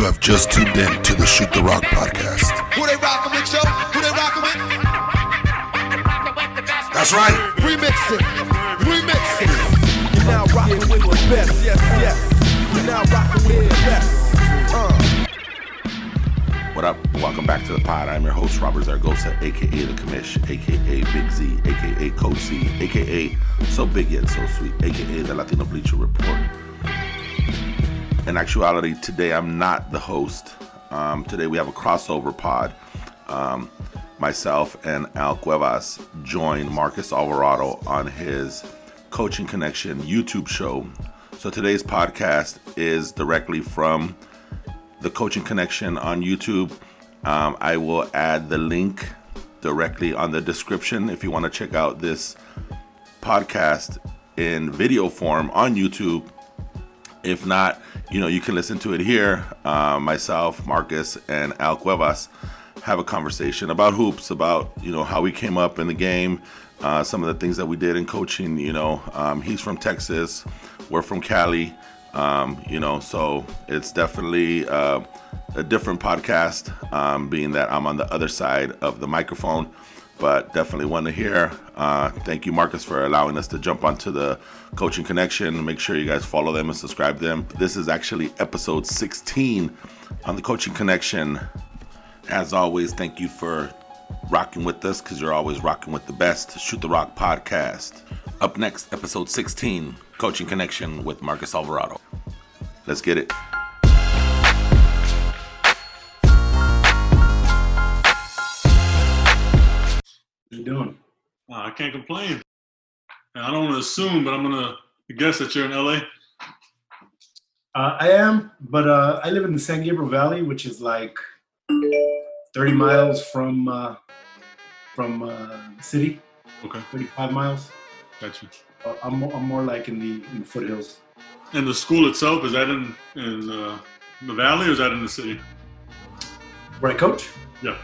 You have just tuned in to the Shoot the Rock podcast. Who they rockin' with, yo? Who they rockin' with? That's right. Remix it. Remix it. You're now rockin' with the best. Yes, yes. You're now rockin' with the best. Uh. What up? Welcome back to the pod. I'm your host, Robert Zaragoza, aka The Commish, aka Big Z, aka Coach Z, aka So Big Yet So Sweet, aka The Latino Bleacher Report. In actuality, today I'm not the host. Um, today we have a crossover pod. Um, myself and Al Cuevas join Marcus Alvarado on his Coaching Connection YouTube show. So today's podcast is directly from the Coaching Connection on YouTube. Um, I will add the link directly on the description if you want to check out this podcast in video form on YouTube. If not, you know, you can listen to it here. Uh, myself, Marcus, and Al Cuevas have a conversation about hoops, about, you know, how we came up in the game, uh, some of the things that we did in coaching. You know, um, he's from Texas, we're from Cali. Um, you know, so it's definitely uh, a different podcast, um, being that I'm on the other side of the microphone. But definitely want to hear. Uh, thank you, Marcus, for allowing us to jump onto the Coaching Connection. Make sure you guys follow them and subscribe to them. This is actually episode 16 on the Coaching Connection. As always, thank you for rocking with us because you're always rocking with the best. Shoot the Rock podcast. Up next, episode 16, Coaching Connection with Marcus Alvarado. Let's get it. What you doing? Uh, I can't complain. And I don't want to assume, but I'm gonna guess that you're in LA. Uh, I am, but uh, I live in the San Gabriel Valley, which is like 30 miles from uh, from uh, the city. Okay, 35 miles. got you. Uh, I'm, more, I'm more like in the in the foothills. And the school itself is that in in uh, the valley or is that in the city? Where I coach, Yeah.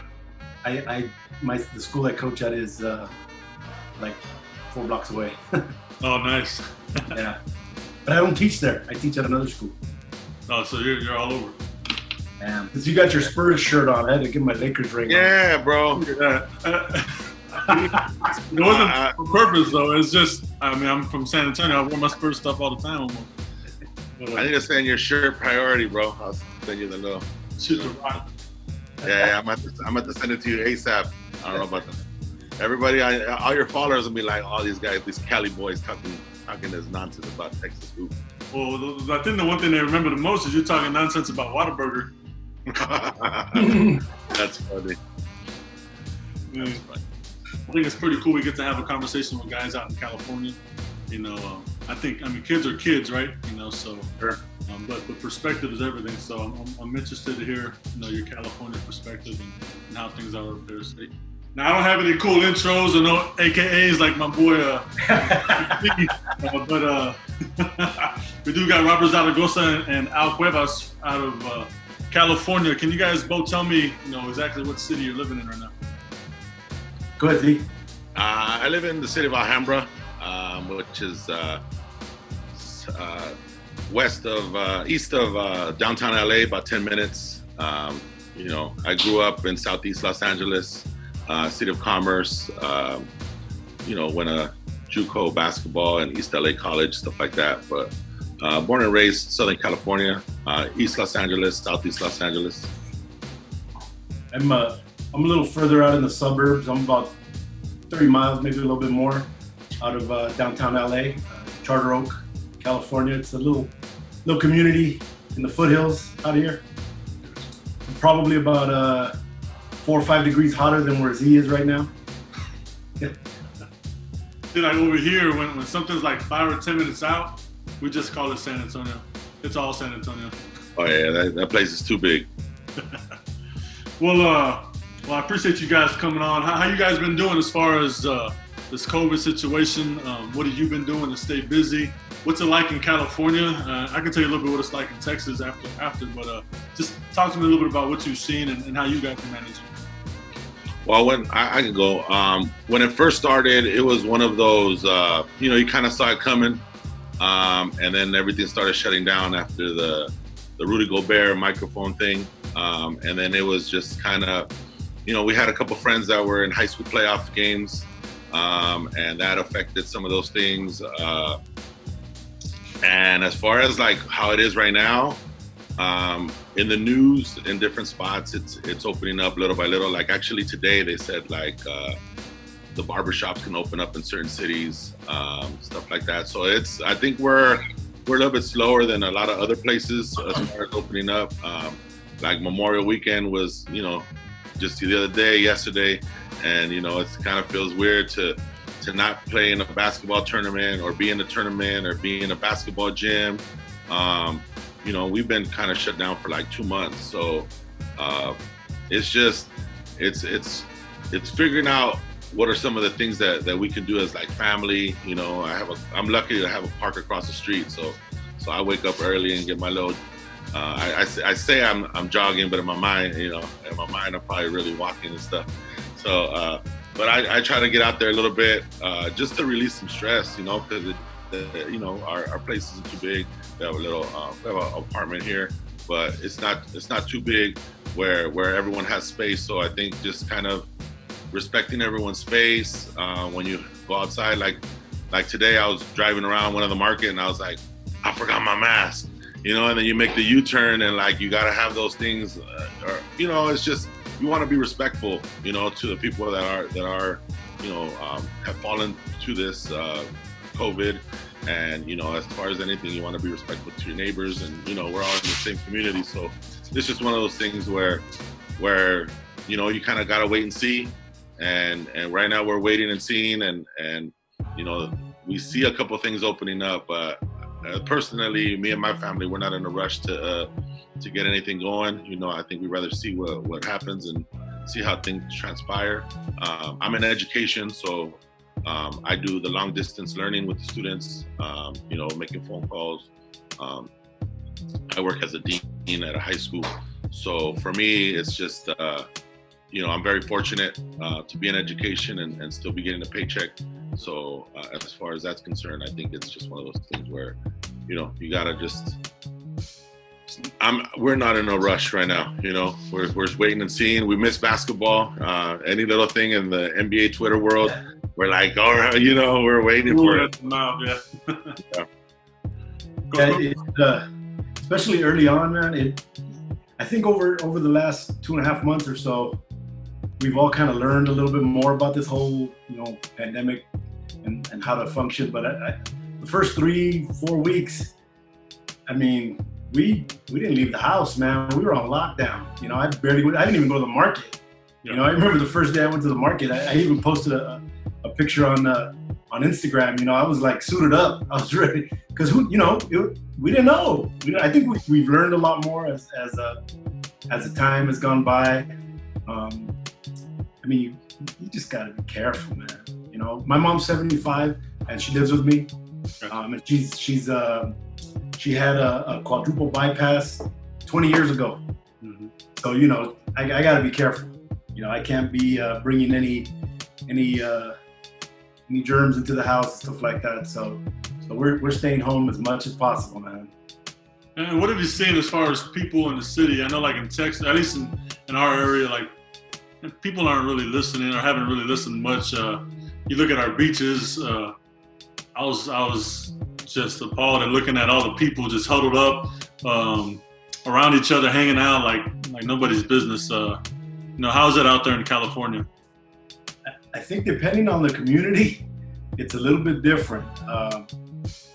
I, I my the school I coach at is uh, like four blocks away. Oh, nice. yeah, but I don't teach there. I teach at another school. Oh, so you're you're all over. Damn, because you got your Spurs shirt on, I had to get my Lakers ring. on. Yeah, bro. Look at that. it wasn't on purpose though. It's just I mean I'm from San Antonio. I wear my Spurs stuff all the time. Almost. Uh, I need to send your shirt priority, bro. I'll send you the little. shoot the rock. Yeah, yeah I'm, at to, I'm at to send it to you ASAP. I don't know about that. Everybody, I, all your followers will be like, all these guys, these Cali boys talking, talking this nonsense about Texas hoop. Well, I think the one thing they remember the most is you're talking nonsense about Whataburger. That's funny. Yeah. That's funny. I think it's pretty cool. We get to have a conversation with guys out in California. You know, um, I think I mean kids are kids, right? You know, so Sure. um, but the perspective is everything. So I'm, I'm, I'm interested to hear you know your California perspective and, and how things are up there. So, now I don't have any cool intros or no AKAs like my boy, uh, uh, but uh, we do got Robert Zaragoza and, and Al Cuevas out of uh, California. Can you guys both tell me, you know, exactly what city you're living in right now? Go ahead, Z. Uh, I live in the city of Alhambra, um, which is uh, uh, west of, uh, east of uh, downtown LA, about 10 minutes. Um, you know, I grew up in Southeast Los Angeles, uh, city of commerce. Um, you know, went to JUCO basketball and East LA College, stuff like that. But uh, born and raised Southern California, uh, East Los Angeles, Southeast Los Angeles. I'm uh, I'm a little further out in the suburbs. I'm about 30 miles, maybe a little bit more, out of uh, downtown LA, uh, Charter Oak, California. It's a little little community in the foothills out here. Probably about uh, four or five degrees hotter than where Z is right now. See, like over here, when, when something's like five or ten minutes out, we just call it San Antonio. It's all San Antonio. Oh yeah, that, that place is too big. Well, uh, well, I appreciate you guys coming on. How, how you guys been doing as far as uh, this COVID situation? Um, what have you been doing to stay busy? What's it like in California? Uh, I can tell you a little bit what it's like in Texas after, after, but uh, just talk to me a little bit about what you've seen and, and how you guys are managing. Well, when I, I can go, um, when it first started, it was one of those, uh, you know, you kind of saw it coming, um, and then everything started shutting down after the the Rudy Gobert microphone thing, um, and then it was just kind of, you know, we had a couple friends that were in high school playoff games, um, and that affected some of those things. Uh, and as far as like how it is right now, um, in the news in different spots, it's it's opening up little by little. Like actually today, they said like uh, the barbershops can open up in certain cities, um, stuff like that. So it's I think we're we're a little bit slower than a lot of other places as far as opening up. Um, like Memorial Weekend was, you know, just the other day, yesterday, and you know, it kind of feels weird to to not play in a basketball tournament or be in a tournament or be in a basketball gym. Um, you know, we've been kind of shut down for like two months, so uh, it's just it's it's it's figuring out what are some of the things that, that we can do as like family. You know, I have a I'm lucky to have a park across the street, so so I wake up early and get my little. Uh, I, I, I, say I'm I'm jogging, but in my mind, you know, in my mind, I'm probably really walking and stuff. So, uh, but I, I, try to get out there a little bit uh, just to release some stress, you know, because you know our, our place isn't too big. We have a little uh, we have an apartment here, but it's not it's not too big where where everyone has space. So I think just kind of respecting everyone's space uh, when you go outside. Like like today, I was driving around one of the market and I was like, I forgot my mask, you know. And then you make the U-turn and like you gotta have those things, uh, or you know, it's just you want to be respectful, you know, to the people that are that are, you know, um, have fallen to this uh, COVID. And you know, as far as anything, you want to be respectful to your neighbors, and you know, we're all in the same community, so it's just one of those things where, where you know, you kind of gotta wait and see. And and right now we're waiting and seeing and and you know we see a couple things opening up but uh, personally me and my family we're not in a rush to uh, to get anything going. You know i think we'd rather see what what happens and see how things transpire. Um, i'm in education so um, i do the long distance learning with the students um, you know making phone calls um, i work as a dean at a high school so for me it's just uh, you know, I'm very fortunate uh, to be in education and, and, still be getting a paycheck. So uh, as far as that's concerned, I think it's just one of those things where, you know, you gotta just. I'm. We're not in a rush right now. You know, we're we're just waiting and seeing. We miss basketball. Uh, any little thing in the NBA Twitter world, we're like, all right, you know, we're waiting for it. Mouth, yeah. yeah. yeah it, uh, especially early on, man. It. I think over over the last two and a half months or so, we've all kind of learned a little bit more about this whole, you know, pandemic and, and how to function. But I, I, the first three, four weeks, I mean, we we didn't leave the house, man. We were on lockdown. You know, I barely, I didn't even go to the market. Yeah. You know, I remember the first day I went to the market. I, I even posted a, a picture on uh, on Instagram. You know, I was like suited up. I was ready because who, you know it, we didn't know. Know, I think we, have learned a lot more as as uh, as the time has gone by. Um, I mean, you, you just gotta be careful, man. You know, my mom's 75 and she lives with me. Um, and she's she's uh, she had a, a, quadruple bypass 20 years ago. Mm-hmm. So you know, I, I got to be careful. You know, I can't be uh, bringing any any uh, any germs into the house and stuff like that. So so we're we're staying home as much as possible, man. And what have you seen as far as people in the city? I know, like in Texas, at least in, in our area, like people aren't really listening or haven't really listened much. Uh, you look at our beaches. Uh, I was I was just appalled at looking at all the people just huddled up um, around each other, hanging out like like nobody's business. Uh, you know, how's it out there in California? I think depending on the community, it's a little bit different. Uh,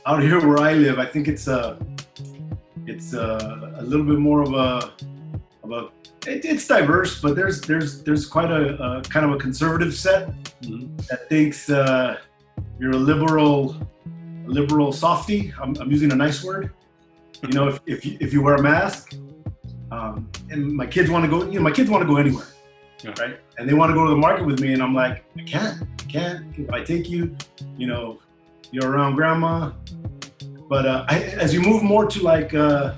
out here where I live, I think it's a it's a, a little bit more of a of a it, it's diverse, but there's there's there's quite a, a kind of a conservative set mm-hmm. that thinks uh, you're a liberal a liberal softy. I'm, I'm, using a nice word. You know, if if you, if you wear a mask, um, and my kids want to go, you know, my kids want to go anywhere, yeah. right? And they want to go to the market with me, and I'm like, I can't, I can't. If I take you, you know, you're around grandma. But uh, I, as you move more to like uh,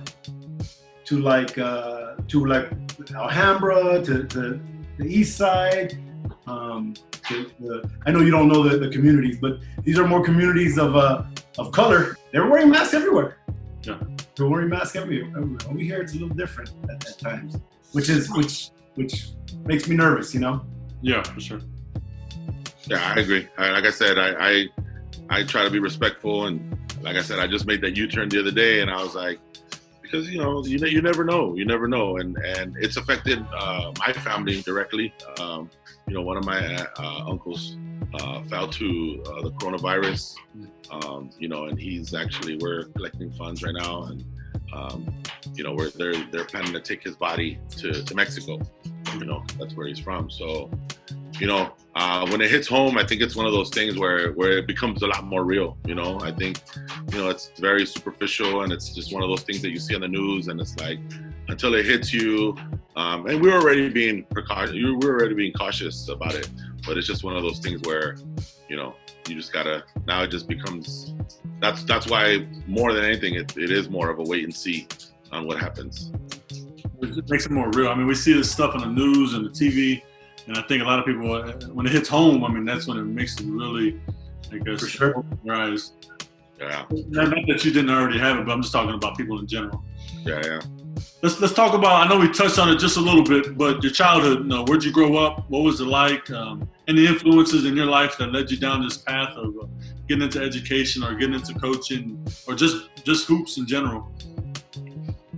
to like uh, to like Alhambra to, to the east side. Um, to the, I know you don't know the, the communities, but these are more communities of uh, of color. They're wearing masks everywhere. Yeah. they're wearing masks everywhere. Over here, it's a little different at, at times, which is which which makes me nervous. You know. Yeah, for sure. Yeah, I agree. I, like I said, I, I I try to be respectful, and like I said, I just made that U-turn the other day, and I was like, because you know, you you never know, you never know, and and it's affected uh, my family directly. Um, you know, one of my uh, uncles uh, fell to uh, the coronavirus. Um, you know, and he's actually we're collecting funds right now, and um, you know, we're they're they're planning to take his body to, to Mexico. You know, that's where he's from. So, you know, uh, when it hits home, I think it's one of those things where where it becomes a lot more real. You know, I think, you know, it's very superficial, and it's just one of those things that you see on the news, and it's like until it hits you. Um, and we're already being precaution. We're already being cautious about it, but it's just one of those things where, you know, you just gotta. Now it just becomes. That's that's why more than anything, it, it is more of a wait and see on what happens. It makes it more real. I mean, we see this stuff on the news and the TV, and I think a lot of people, uh, when it hits home, I mean, that's when it makes it really, I guess, For sure. open your eyes. Yeah, Not not that you didn't already have it, but I'm just talking about people in general. yeah, yeah. Let's let's talk about. I know we touched on it just a little bit, but your childhood. You know, where'd you grow up? What was it like? Um, any influences in your life that led you down this path of uh, getting into education or getting into coaching or just just hoops in general?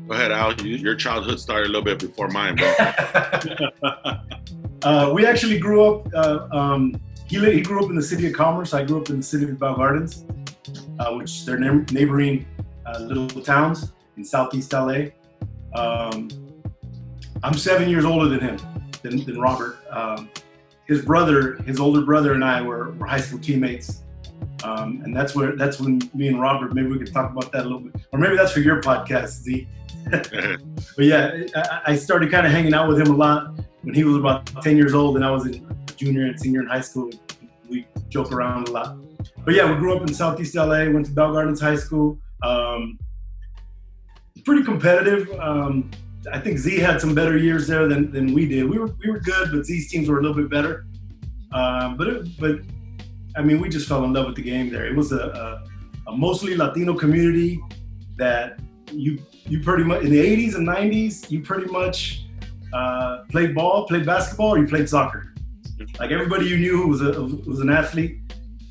Go ahead, Al. You, your childhood started a little bit before mine, bro. uh, we actually grew up. Uh, um, he, he grew up in the city of Commerce. I grew up in the city of Bell Gardens, uh, which they're neigh- neighboring uh, little towns in southeast LA. Um, I'm seven years older than him, than, than Robert. Um, his brother, his older brother, and I were, were high school teammates, um, and that's where that's when me and Robert. Maybe we could talk about that a little bit, or maybe that's for your podcast, Z. But yeah, I, I started kind of hanging out with him a lot when he was about 10 years old and I was in junior and senior in high school. We joke around a lot. But yeah, we grew up in Southeast LA, went to Bell Gardens High School. Um, pretty competitive. Um, I think Z had some better years there than, than we did. We were we were good, but Z's teams were a little bit better. Um, but it, but I mean, we just fell in love with the game there. It was a, a, a mostly Latino community that you you pretty much in the 80s and 90s you pretty much uh, played ball, played basketball, or you played soccer. Like everybody you knew who was a was an athlete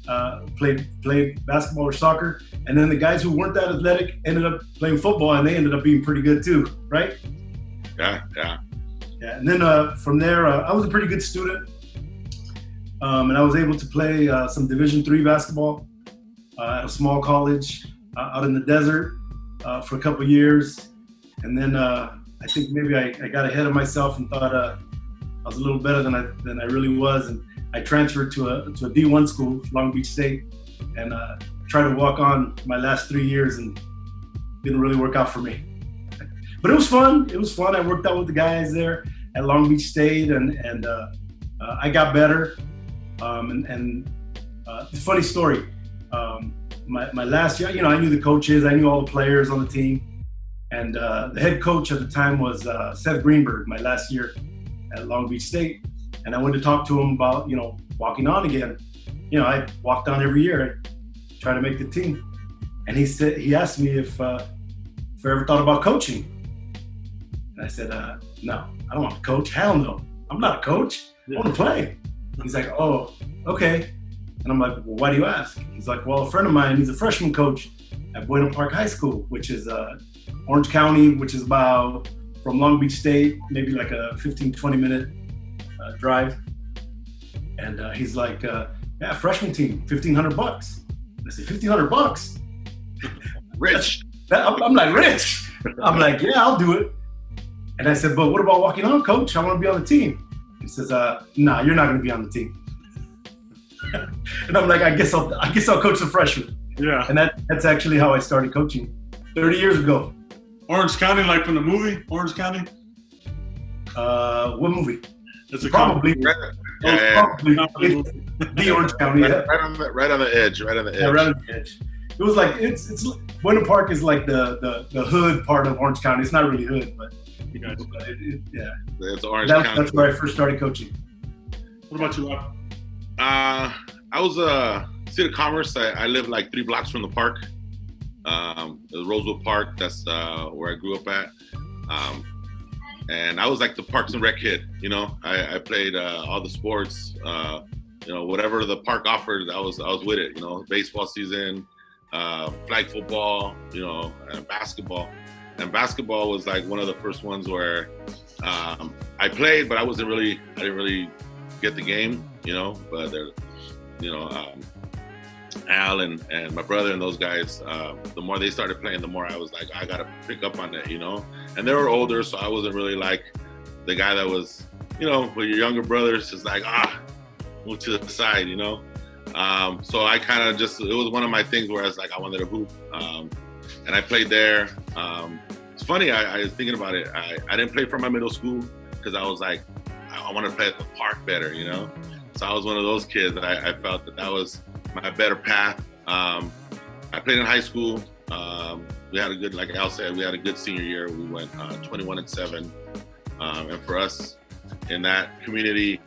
uh, played played basketball or soccer, and then the guys who weren't that athletic ended up playing football, and they ended up being pretty good too, right? Yeah, yeah. Yeah, and then uh, from there, uh, I was a pretty good student, um, and I was able to play uh, some Division three basketball uh, at a small college uh, out in the desert uh, for a couple years, and then I think maybe I, I got ahead of myself and thought I was a little better than I than I really was, and I transferred to a to a D one school, Long Beach State, and tried to walk on my last three years, and didn't really work out for me. But it was fun. It was fun. I worked out with the guys there at Long Beach State, and and uh, uh, I got better. Um, and and uh, funny story. Um, my, my last year, you know, I knew the coaches, I knew all the players on the team, and uh, the head coach at the time was uh, Seth Greenberg. My last year at Long Beach State, and I went to talk to him about you know walking on again. You know, I walked on every year, try to make the team, and he said he asked me if uh, if I ever thought about coaching. And I said, uh, no, I don't want to coach. Hell no. I'm not a coach. I want to play. He's like, oh, okay. And I'm like, well, why do you ask? He's like, well, a friend of mine, he's a freshman coach at Buena Park High School, which is uh, Orange County, which is about from Long Beach State, maybe like a 15, 20 minute uh, drive. And uh, he's like, uh, yeah, freshman team, 1500 bucks. I said, 1500 bucks? Rich. I'm, I'm like, Rich. I'm like, yeah, I'll do it. And I said, but what about walking on, coach? I want to be on the team. He says, uh, nah, you're not going to be on the team. and I'm like, I guess I'll, I guess I'll coach the freshmen. Yeah. And that, that's actually how I started coaching 30 years ago. Orange County, like from the movie Orange County. Uh, what movie? It's a Probably. Right, yeah, yeah, Probably comedy. the Orange County. right, Yeah. right on the right on the edge. Right on the edge. Yeah, right on the edge. It was like it's it's Buena Park is like the, the the hood part of Orange County. It's not really hood, but, You guys. but it, it, yeah, It's Orange that, County. that's where I first started coaching. What about you, Rob? Uh, I was uh, City of Commerce. I, I live like three blocks from the park. Um, it Rosewood Park. That's uh, where I grew up at. Um, and I was like the Parks and Rec kid. You know, I, I played uh, all the sports. Uh, you know, whatever the park offered, I was I was with it. You know, baseball season, uh, flag football, you know, and basketball. And basketball was like one of the first ones where um, I played, but I wasn't really I didn't really get the game. You know, but there, you know. Um, Al and, and my brother and those guys, uh, the more they started playing, the more I was like, I gotta pick up on it, you know. And they were older, so I wasn't really like the guy that was, you know, with your younger brothers, just like ah, move to the side, you know. Um, so I kind of just it was one of my things where I was like I wanted to hoop, um, and I played there. Um, funny, I, I, was thinking about it. I, I didn't play for my middle school because I was like I, want to play at the park better, you know. So I was one of those kids that I, I felt that that was my better path. Um, I played in high school. Um, we had a good, like Al said, we had a good senior year. We went uh, 21 and seven, um, and for us in that community,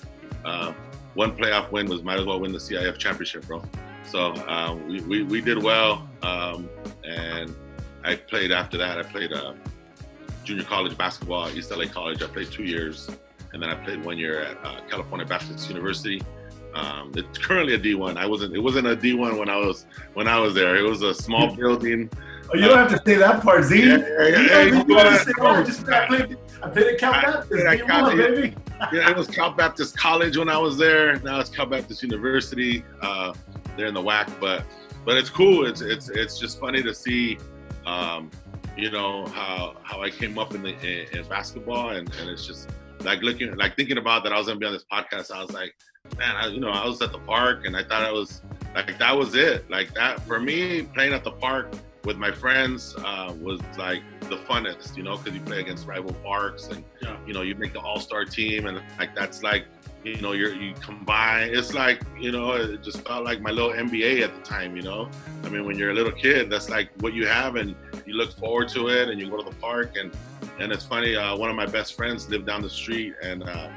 uh, one playoff win was might as well win the CIF championship, bro. So um, we, we, we did well, um, and I played after that. I played uh, junior college basketball at East LA College. I played two years, and then I played one year at uh, California Baptist University. Um, it's currently a D1. I wasn't. It wasn't a D1 when I was when I was there. It was a small building. Oh, you don't have to say that part, Z. Yeah, yeah, yeah, yeah, you don't say, oh, just I played, I played at Cal I- Baptist. I D1, got it. baby. yeah, it was Cal Baptist College when I was there. Now it's Cal Baptist University. Uh, they're in the WAC, but but it's cool. It's it's it's just funny to see, um, you know how how I came up in the in, in basketball, and, and it's just like looking like thinking about that. I was gonna be on this podcast. I was like, man, I, you know, I was at the park, and I thought I was like that was it. Like that for me, playing at the park with my friends uh, was like the funnest, you know, because you play against rival parks and Yeah. you know you make the all star team, and like that's like you know you're you combine. It's like you know it just felt like my little NBA at the time, you know. I mean, when you're a little kid, that's like what you have, and you look forward to it, and you go to the park, and and it's funny. Uh, one of my best friends lived down the street, and uh,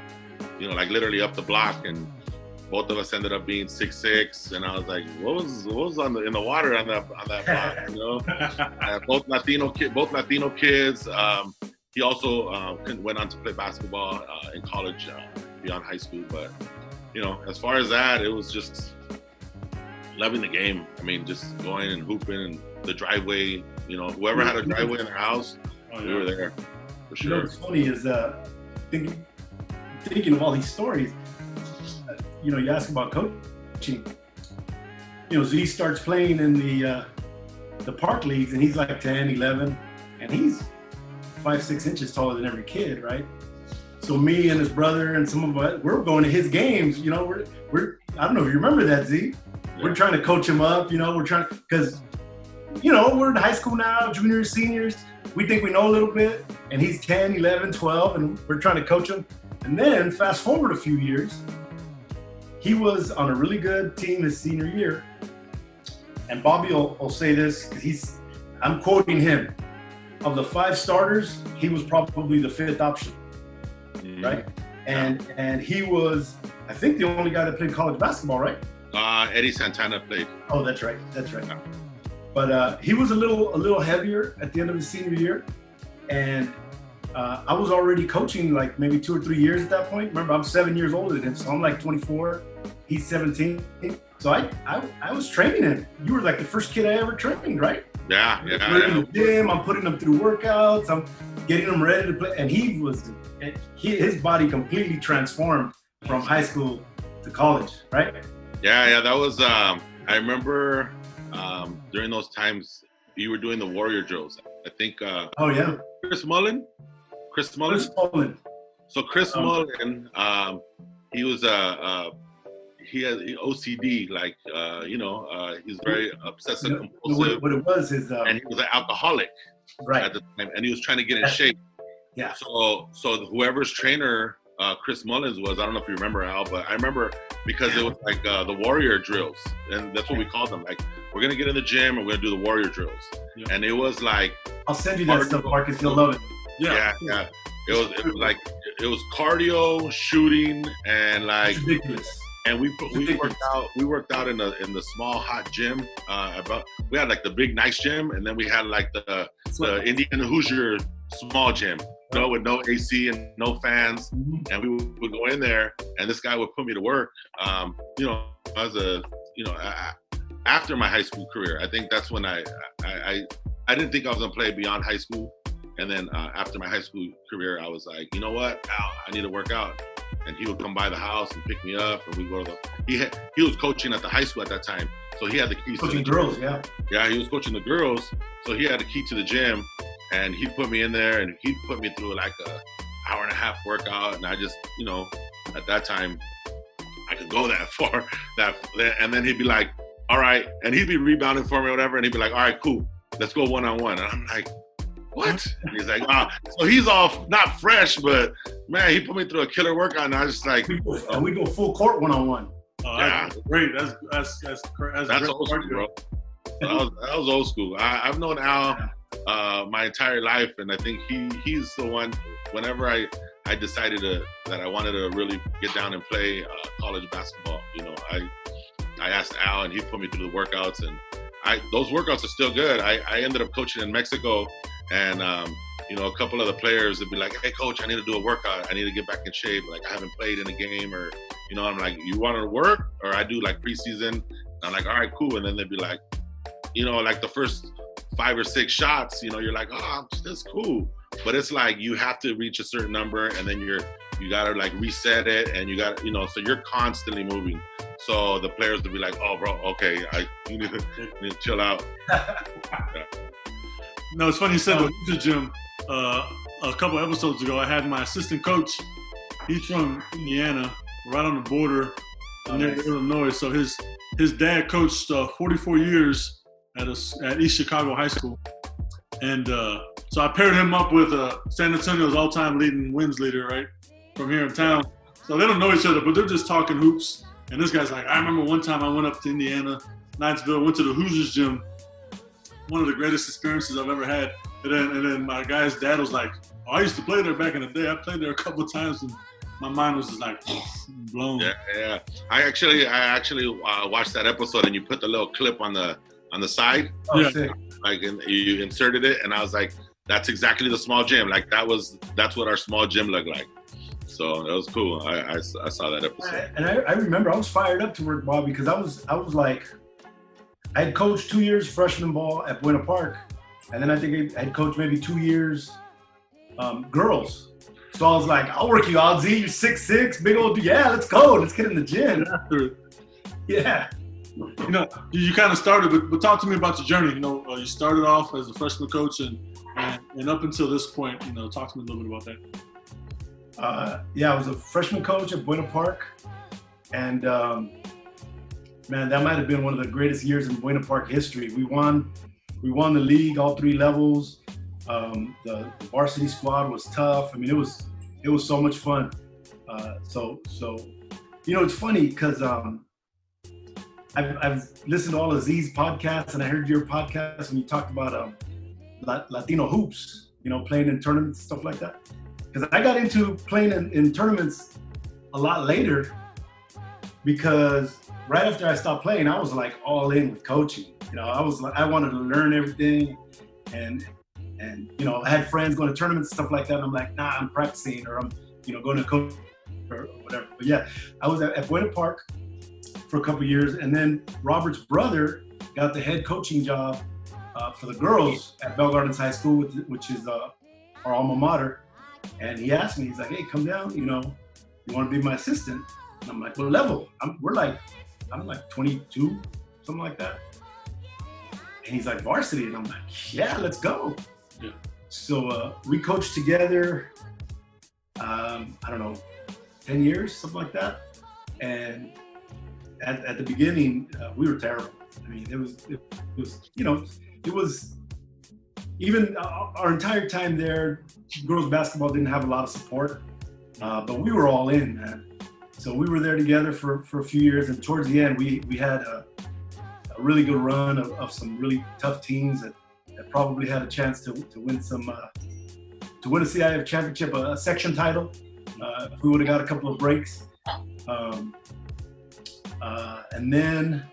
you know, like literally up the block, and both of us ended up being six six, and I was like, what was what was on the in the water on that on that block, you know? uh, both Latino kid, both Latino kids. Um, he also uh, went on to play basketball uh, in college uh, beyond high school. But you know, as far as that, it was just loving the game. I mean, just going and hooping and the driveway. You know, whoever had a driveway in their house, Oh, we were there for You know sure. what's funny is uh, thinking, thinking of all these stories. uh, You know, you ask about coaching. You know, Z starts playing in the uh, the park leagues, and he's like 10, 11, and he's five, six inches taller than every kid, right? So me and his brother and some of us, we're going to his games. You know, we're we're I don't know if you remember that Z. We're trying to coach him up. You know, we're trying because you know we're in high school now, juniors, seniors. We think we know a little bit, and he's 10, 11, 12, and we're trying to coach him. And then fast forward a few years, he was on a really good team his senior year. And Bobby will, will say this 'cause he's, I'm quoting him. Of the five starters, he was probably the fifth option, Mhm. right? And and he was, I think, the only guy that played college basketball, right? Uh, Eddie Santana played. Oh, that's right. That's right. But uh, he was a little a little heavier at the end of his senior year, and uh, I was already coaching like maybe two or three years at that point. Remember, I'm seven years older than him, so I'm like 24. He's 17. So I I, I was training him. You were like the first kid I ever trained, right? Yeah, yeah, We're in yeah. the gym. I'm putting him through workouts. I'm getting him ready to play, and he was he, his body completely transformed from high school to college, right? Yeah, yeah, that was. Um, I remember um, during those times you were doing the warrior drills. I think uh, Oh yeah. Chris Mullin, Chris Mullin. Chris Poland. So Chris Um, Mullin, um, he was a. Uh, he had OCD, like uh, you know, uh, he's very obsessive compulsive, what, what it was is uh, and he was an alcoholic right. at the time, and he was trying to get in shape. Yeah. So, so whoever's trainer uh, Chris Mullins was, I don't know if you remember Al, but I remember because it was like uh, the warrior drills, and that's what we called them. Like we're gonna get in the gym and we're gonna do the warrior drills, Yeah. and it was like I'll send you that stuff, Marcus. You'll love it. yeah, yeah. It was, it was like it was cardio, shooting, and like It's ridiculous. and we put, we worked out we worked out in the in the small hot gym. Uh, about we had like the big nice gym, and then we had like the the Indiana Hoosier small gym, you know, with no AC and no fans. Mhm. And we would, would go in there, and this guy would put me to work. Um, you know, as a you know, a- after my high school career, I think that's when I I I, I didn't think I was gonna play beyond high school. And then uh, after my high school career, I was like, you know what, Al, I need to work out. And he would come by the house and pick me up, and we go to the. He had, he was coaching at the high school at that time, so he had the keys to the Coaching gym. girls, yeah. Yeah, he was coaching the girls, so he had the key to the gym, and he'd put me in there, and he'd put me through like a hour and a half workout, and I just, you know, at that time, I could go that far, that, and then he'd be like, "All right," and he'd be rebounding for me, or whatever, and he'd be like, "All right, cool, let's go one on one," and I'm like. What? And he's like, ah, so he's all not fresh, but man, he put me through a killer workout, and I was just like, We go, and we go full court one on one. Oh, Yeah. that's great. That's that's that's that's, That's great old school, bro. That was, that was old school. I, I've known Al uh, my entire life, and I think he he's the one. Whenever I I decided to, that I wanted to really get down and play uh, college basketball, you know, I I asked Al, and he put me through the workouts, and I those workouts are still good. I, I ended up coaching in Mexico, and um, you know, a couple of the players would be like, "Hey, coach, I need to do a workout. I need to get back in shape. Like I haven't played in a game, or you know, I'm like, you want to work, or I do like preseason." I'm like, "All right, cool," and then they'd be like, you know, like the first five or six shots, you know, you're like, oh, that's cool. But it's like you have to reach a certain number and then you're you gotta like reset it and you got you know, so you're constantly moving. So the players will be like, oh bro, okay, I you need to, you need to chill out. No, it's funny you said Oh. the Hoosier gym. Uh, a couple episodes ago, I had my assistant coach. He's from Indiana, right on the border Oh, near nice. Illinois. So his his dad coached uh, 44 years at a, at East Chicago High School, and uh, so I paired him up with uh, San Antonio's all-time leading wins leader, right from here in town. So they don't know each other, but they're just talking hoops. And this guy's like, I remember one time I went up to Indiana, Knightsville, went to the Hoosiers gym. One of the greatest experiences I've ever had. And then, and then my guy's dad was like, oh, I used to play there back in the day. I played there a couple times, and my mind was just like blown. Yeah, yeah. I actually I actually uh, watched that episode and you put the little clip on the on the side, Oh, Yeah. like and you inserted it, and I was like, that's exactly the small gym. Like that was that's what our small gym looked like. So that was cool. I, I, I saw that episode. And I, I remember I was fired up to work ball because I was I was like, I had coached two years freshman ball at Buena Park, and then I think I had coached maybe two years um, girls. So I was like, I'll work you out, Z. You're six six, big old dude. Yeah, let's go. Let's get in the gym. Yeah. You know, you, you kind of started, but, but talk to me about your journey. You know, uh, you started off as a freshman coach, and, and and up until this point, you know, talk to me a little bit about that. Uh, yeah, I was a freshman coach at Buena Park, and um, man, that might have been one of the greatest years in Buena Park history. We won, we won the league all three levels. Um, the, the varsity squad was tough. I mean, it was it was so much fun. Uh, so so, you know, it's funny because um, I've, I've listened to all of Z's podcasts, and I heard your podcast when you talked about um, Latino hoops. You know, playing in tournaments, stuff like that because I got into playing in, in tournaments a lot later because right after I stopped playing, I was like all in with coaching. You know, I was like I wanted to learn everything, and and you know I had friends going to tournaments stuff like that. And I'm like, nah, I'm practicing or I'm you know going to coach or whatever. But yeah, I was at, at Buena Park for a couple years, and then Robert's brother got the head coaching job uh, for the girls at Bell Gardens High School, which, which is uh, our alma mater. And he asked me, he's like, hey, come down, you know, you want to be my assistant? And I'm like, what level? I'm, we're like, I'm like 22, something like that. And he's like, varsity. And I'm like, yeah, let's go. Yeah. So uh, we coached together, um, I don't know, 10 years, something like that. And at, at the beginning, uh, we were terrible. I mean, it was, it was, you know, it was even uh, our entire time there, girls basketball didn't have a lot of support, uh, but we were all in, man. So we were there together for, for a few years, and towards the end, we we had a, a really good run of, of some really tough teams that, that probably had a chance to, to win some uh, to win a CIF championship, a, section title. Uh, if we would have got a couple of breaks. Um, Uh, and then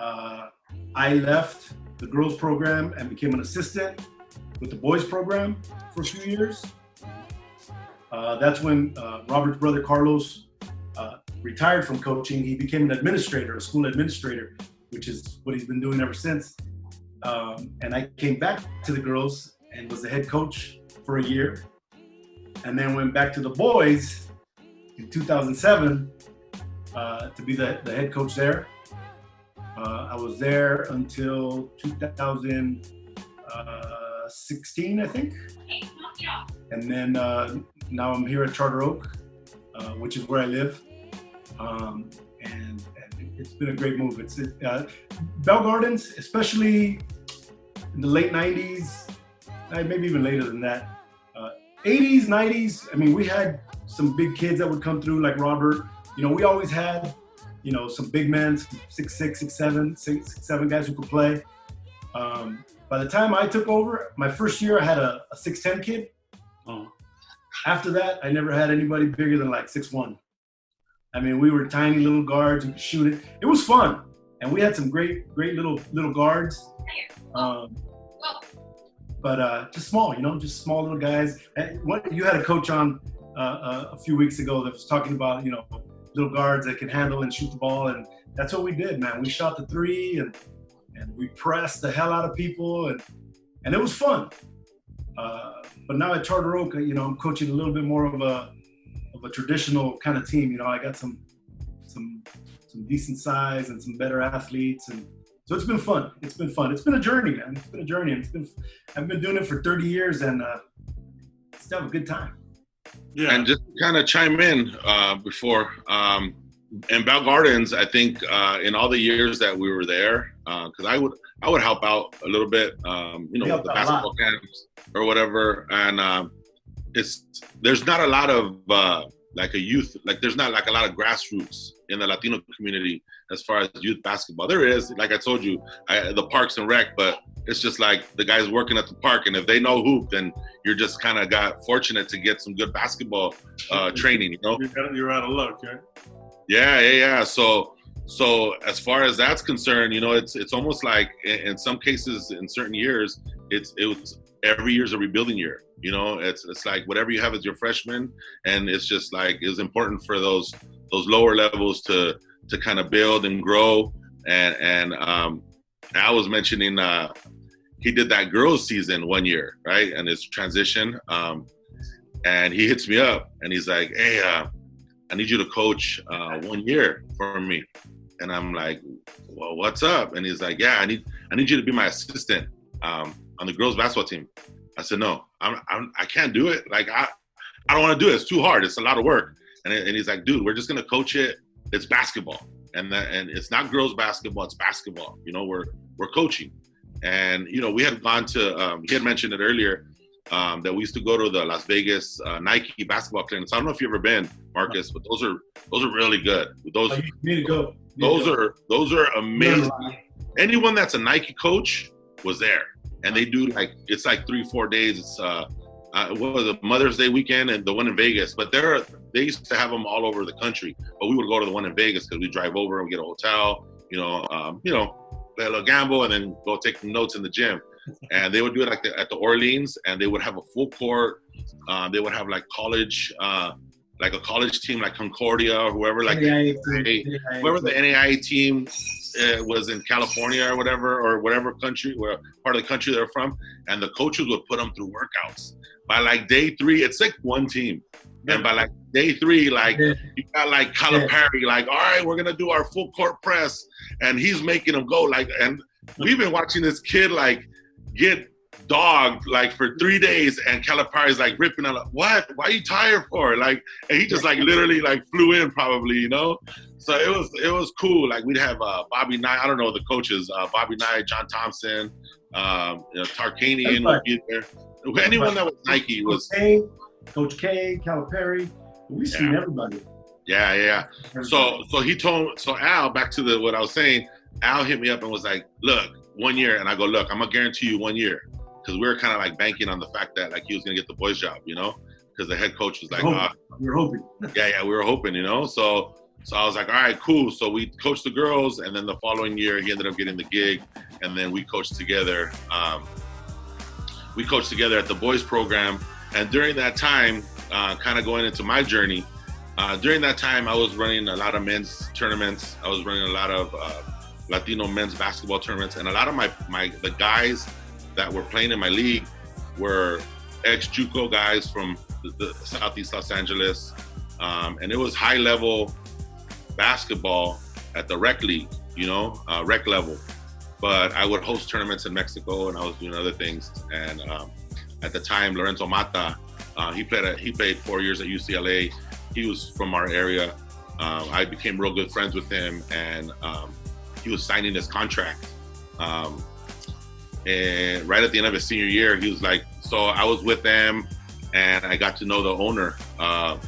uh, I left the girls program and became an assistant with the boys program for a few years. Uh, that's when uh, Robert's brother Carlos uh, retired from coaching. He became an administrator, a school administrator, which is what he's been doing ever since. Um, and I came back to the girls and was the head coach for a year. And then went back to the boys in 2007 uh, to be the, the head coach there. Uh, I was there until 2016, I think. And then uh, now I'm here at Charter Oak, uh, which is where I live. Um, and, and it's been a great move. It's Bell Gardens, especially in the late 90s, uh, maybe even later than that. 80s, 90s. I mean, we had some big kids that would come through, like Robert. You know, we always had, you know, some big men, six six, six seven, six seven guys who could play. Um, by the time I took over, my first year, I had a, a six ten kid. Oh. After that, I never had anybody bigger than like six one. I mean, we were tiny little guards and shoot it. It was fun, and we had some great, great little little guards. Um, but uh, just small, you know, just small little guys. And what you had a coach on uh, uh, a few weeks ago that was talking about, you know, little guards that can handle and shoot the ball, and that's what we did, man. We shot the three and and we pressed the hell out of people, and and it was fun. Uh, but now at Charter Oak, you know, I'm coaching a little bit more of a of a traditional kind of team. You know, I got some some some decent size and some better athletes and so it's been fun. It's been fun. It's been a journey, man. It's been a journey. It's been I've been doing it for 30 years and uh, still have a good time. Yeah. And just kind of chime in uh, before, um, in Bell Gardens, I think uh, in all the years that we were there, because I would I would help out a little bit, um, you know, with the helped out a basketball camps or whatever, and um, it's there's not a lot of uh, like a youth like there's not like a lot of grassroots in the Latino community as far as youth basketball. There is, like I told you, I, the parks and rec, but it's just like the guys working at the park, and if they know hoop, then you're just kind of got fortunate to get some good basketball uh, training. You know, You're out of luck, right? yeah, yeah, yeah. So, so as far as that's concerned, you know, it's it's almost like in, in some cases, in certain years, it's it's every year's a rebuilding year. You know, it's it's like whatever you have as your freshman, and it's just like it's important for those those lower levels to to kind of build and grow. And and um, Al was mentioning uh, he did that girls season one year, right? And his transition. Um, and he hits me up and he's like, "Hey, uh, I need you to coach uh, one year for me." And I'm like, "Well, what's up?" And he's like, "Yeah, I need I need you to be my assistant um, on the girls basketball team." I said, "No, I'm, I'm I can't do it. Like I I don't want to do it. It's too hard. It's a lot of work." And, and he's like, "Dude, we're just gonna coach it. It's basketball, and that and it's not girls basketball. It's basketball. You know, we're we're coaching." And you know, we had gone to um, he had mentioned it earlier um, that we used to go to the Las Vegas uh, Nike basketball clinics. I don't know if you've ever been, Marcus, but those are those are really good. Those Oh, you need to go. Need those to go. are those are amazing. Anyone that's a Nike coach was there, and they do like it's like three four days. It's uh, uh what was it Mother's Day weekend and the one in Vegas. But there are they used to have them all over the country, but we would go to the one in Vegas because we drive over and we get a hotel. You know, um, you know, play a little gamble and then go take some notes in the gym. and they would do it like the, at the Orleans, and they would have a full court. Uh, they would have like college, uh, like a college team, like Concordia or whoever, like NAIA, Hey, NAIA. whoever the NAIA team uh, was in California or whatever, or whatever country, where part of the country they're from, and the coaches would put them through workouts. By like day three, it's like one team, and by like day three, like Yeah. you got like Calipari, like all right, we're gonna do our full court press, and he's making them go like, and we've been watching this kid like get dogged like for three days, and Calipari's like ripping out, like, what? Why are you tired for? Like, and he just like literally like flew in probably, you know. So it was it was cool. Like we'd have uh, Bobby Nye, I don't know the coaches, uh, Bobby Knight, John Thompson, um, you know, Tarkanian would be there. Anyone that was Nike was Coach K, Calipari. We've seen everybody. yeah, yeah, yeah. So so he told so Al back to the what I was saying. Al hit me up and was like, "Look, one year," and I go, "Look, I'm gonna guarantee you one year," because we were kind of like banking on the fact that like he was gonna get the boys job, you know, because the head coach was like, Hope. uh, we were hoping. "Yeah, yeah," we were hoping, you know. So So I was like, all right, cool. So we coached the girls, and then the following year he ended up getting the gig, and then we coached together. Um, we coached together at the boys program, and during that time, uh, kind of going into my journey, uh, during that time I was running a lot of men's tournaments. I was running a lot of uh, Latino men's basketball tournaments, and a lot of my my the guys that were playing in my league were ex JUCO guys from the, the Southeast Los Angeles, um, and it was high level basketball at the rec league, you know, uh, rec level. But I would host tournaments in Mexico, and I was doing other things. And um, at the time, Lorenzo Mata, uh, he played he played four years at UCLA. He was from our area. Um, I became real good friends with him, and um, he was signing his contract. Um, and right at the end of his senior year, he was like, "So I was with them, and I got to know the owner uh,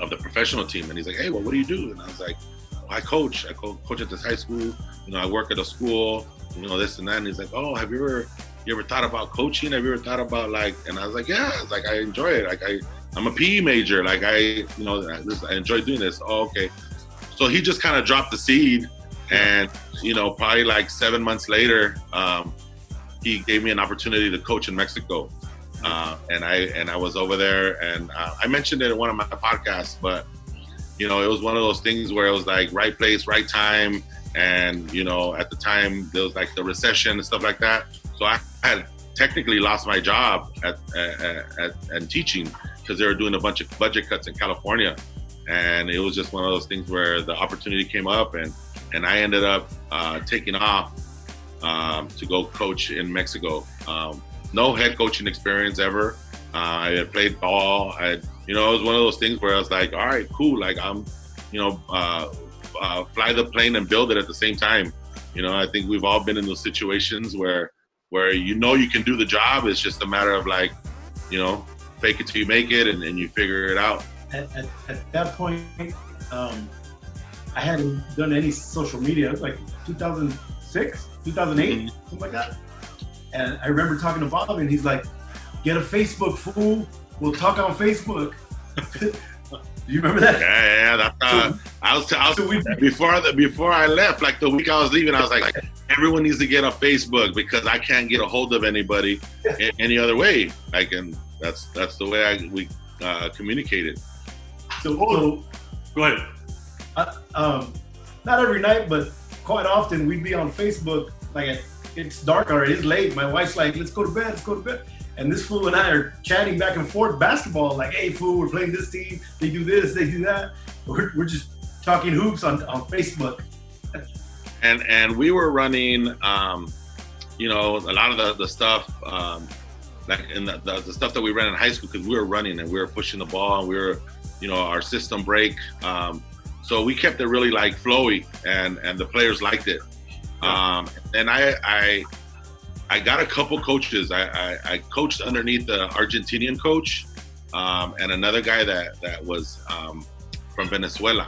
of the professional team, and he's like, "Hey, well, what do you do?" And I was like, well, "I coach. I co- coach at this high school. You know, I work at a school. You know, this and that." And he's like, "Oh, have you ever you ever thought about coaching? Have you ever thought about like?" And I was like, "Yeah, it's like I enjoy it. Like I I'm a PE major. Like I you know I, I enjoy doing this. Oh, okay." So he just kind of dropped the seed, and you know, probably like seven months later, um, he gave me an opportunity to coach in Mexico. Uh, and I and I was over there, and uh, I mentioned it in one of my podcasts. But you know, it was one of those things where it was like right place, right time, and you know, at the time there was like the recession and stuff like that. So I had technically lost my job at at, at, at teaching because they were doing a bunch of budget cuts in California, and it was just one of those things where the opportunity came up, and and I ended up uh, taking off um, to go coach in Mexico. Um, no head coaching experience ever. Uh, I had played ball. I, had, you know, it was one of those things where I was like, all right, cool. Like I'm, you know, uh, uh, fly the plane and build it at the same time. You know, I think we've all been in those situations where, where you know you can do the job. It's just a matter of like, you know, fake it till you make it, and, and you figure it out. At, at, at that point, um, I hadn't done any social media. Like 2006, 2008, Mhm. something like that. And I remember talking to Bob, and he's like, "Get a Facebook, fool. We'll talk on Facebook." Do you remember that? Yeah, yeah. That's, uh, I was, I was So we before the before I left, like the week I was leaving, I was like, like, everyone needs to get on Facebook because I can't get a hold of anybody any other way. Like, and that's that's the way I we uh, communicated. so, so Go ahead. uh, um, not every night, but quite often we'd be on Facebook. Like it's dark already, it's late. My wife's like, "Let's go to bed, let's go to bed." And this fool and I are chatting back and forth basketball. Like, "Hey, fool, we're playing this team. They do this, they do that." We're, we're just talking hoops on, on Facebook. and and we were running um you know a lot of the, the stuff um like in the, the, the stuff that we ran in high school because we were running and we were pushing the ball and we were you know our system break um so we kept it really like flowy and and the players liked it um and i i i got a couple coaches i i, I coached underneath the argentinian coach um and another guy that that was um from venezuela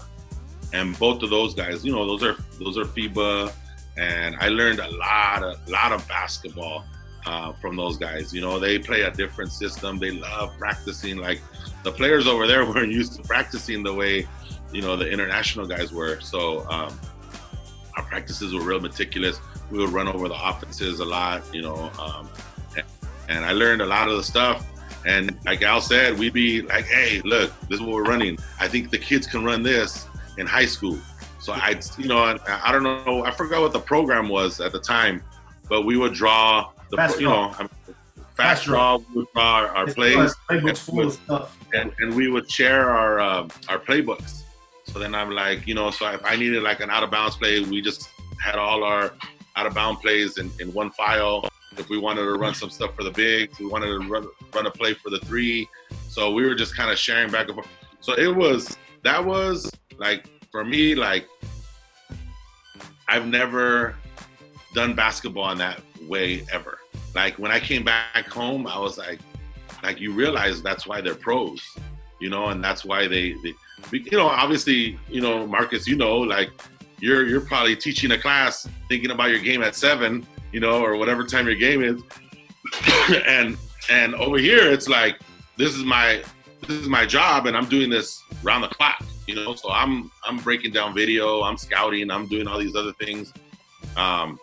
and both of those guys, you know, those are those are FIBA, and I learned a lot of lot of basketball uh, from those guys. You know, they play a different system. They love practicing. Like the players over there weren't used to practicing the way you know the international guys were. So um, our practices were real meticulous. We would run over the offenses a lot. You know, um, and, and I learned a lot of the stuff. And like Al said, we'd be like, "Hey, look, this is what we're running. I think the kids can run this." in high school. So I, you know, I, I don't know, I forgot what the program was at the time, but we would draw the, Fast you draw. know, I mean, fast draw. We would draw our, our plays, Playbook's full of stuff. and, and we would share our um, our playbooks. So then I'm like, you know, so if I needed like an out of bounds play, we just had all our out of bound plays in, in one file. If we wanted to run some stuff for the big, we wanted to run run a play for the three. So we were just kind of sharing back and forth. So it was that was like for me like I've never done basketball in that way ever. Like when I came back home, I was like, like you realize that's why they're pros, you know, and that's why they, they you know, obviously, you know, Marcus, you know, like you're you're probably teaching a class thinking about your game at seven, you know, or whatever time your game is, and and over here it's like this is my this is my job and I'm doing this round the clock. You know, so I'm I'm breaking down video, I'm scouting, I'm doing all these other things. Um,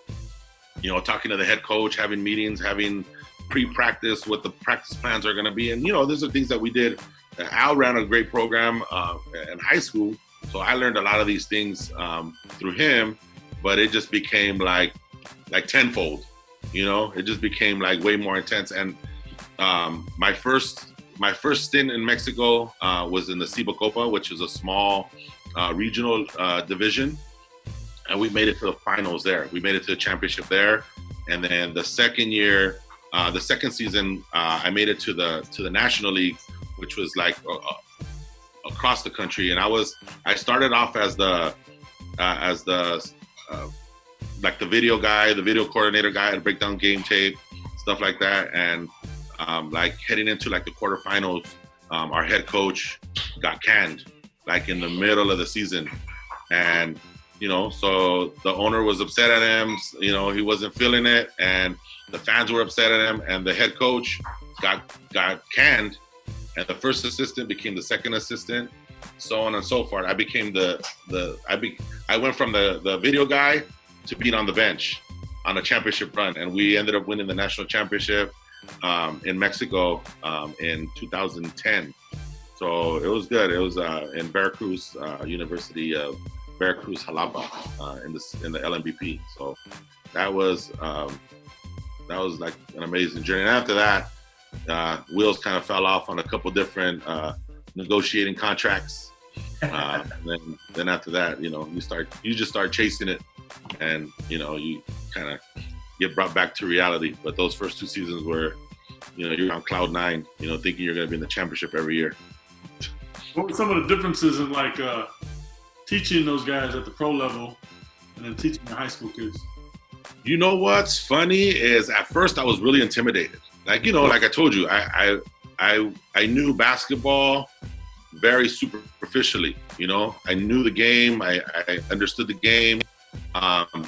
you know, talking to the head coach, having meetings, having pre-practice, what the practice plans are going to be, and you know, these are things that we did. Al ran a great program uh, in high school, so I learned a lot of these things um, through him. But it just became like like tenfold. You know, it just became like way more intense. And um, my first my first stint in Mexico uh, was in the CIBACOPA, which is a small uh, regional uh, division, and we made it to the finals there. We made it to the championship there, and then the second year, uh, the second season, uh, I made it to the to the national league, which was like uh, across the country. And I was I started off as the as the like the video guy, the video coordinator guy, to break down game tape, stuff like that, and um, like heading into like the quarterfinals, um, our head coach got canned like in the middle of the season, and you know, so the owner was upset at him. You know, he wasn't feeling it, and the fans were upset at him, and the head coach got got canned, and the first assistant became the second assistant, so on and so forth. I became the the I be I went from the the video guy to being on the bench on a championship run, and we ended up winning the national championship um, in Mexico um, in 2010. So it was good. It was uh, in Veracruz uh, University of Veracruz Jalapa uh, in the in the LNBP. So that was um, that was like an amazing journey. And after that, uh, wheels kind of fell off on a couple different uh, negotiating contracts. Uh, then then after that, you know, you start you just start chasing it, and you know you kind of get brought back to reality. But those first two seasons were, you know, you're on cloud nine, you know, thinking you're going to be in the championship every year. What were some of the differences in like uh, teaching those guys at the pro level and then teaching the high school kids? You know what's funny is at first I was really intimidated. Like you know, like I told you, I I I, I knew basketball very superficially. You know, I knew the game. I, I understood the game. Um,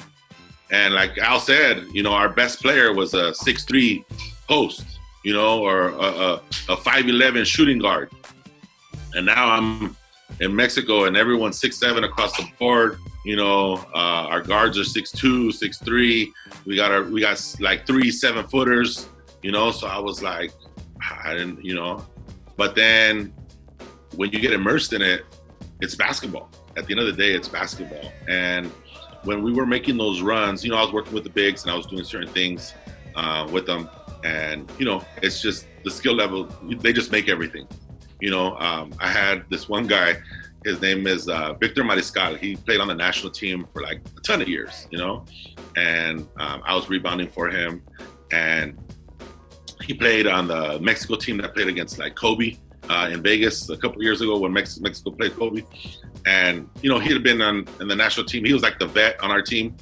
and like Al said, you know, our best player was a six-three post, you know, or a, a, 5'11 shooting guard. And now I'm in Mexico and everyone's six-seven across the board. You know, uh, our guards are six-two, six-three. We got our we got like three seven footers. You know, so I was like, I didn't, you know, but then when you get immersed in it, it's basketball. At the end of the day, it's basketball. And when we were making those runs, you know, I was working with the bigs and I was doing certain things uh, with them, and you know, it's just the skill level. They just make everything. You know, um, I had this one guy. His name is uh, Victor Mariscal. He played on the national team for like a ton of years. You know, and um, I was rebounding for him, and he played on the Mexico team that played against like Kobe uh, in Vegas a couple years ago when Mex- Mexico played Kobe. And, you know, he had been on in the national team. He was like the vet on our team.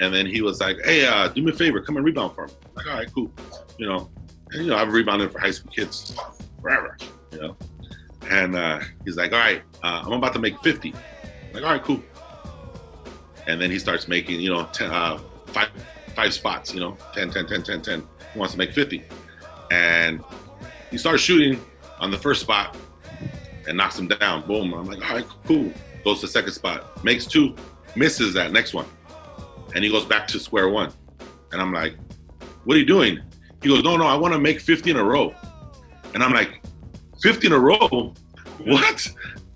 And then he was like, hey, uh, do me a favor, come and rebound for me. I'm like, all right, cool. You know, and, you know, I've rebounded for high school kids forever, you know. And uh, he's like, all right, uh, I'm about to make 50. I'm like, all right, cool. And then he starts making, you know, uh, five, five spots, you know, 10, 10, 10, 10, 10. He wants to make 50. And he starts shooting on the first spot and knocks him down. Boom. I'm like, all right, cool. Goes to second spot, makes two, misses that next one. And he goes back to square one. And I'm like, what are you doing? He goes, no, no, I want to make 50 in a row. And I'm like, 50 in a row? What?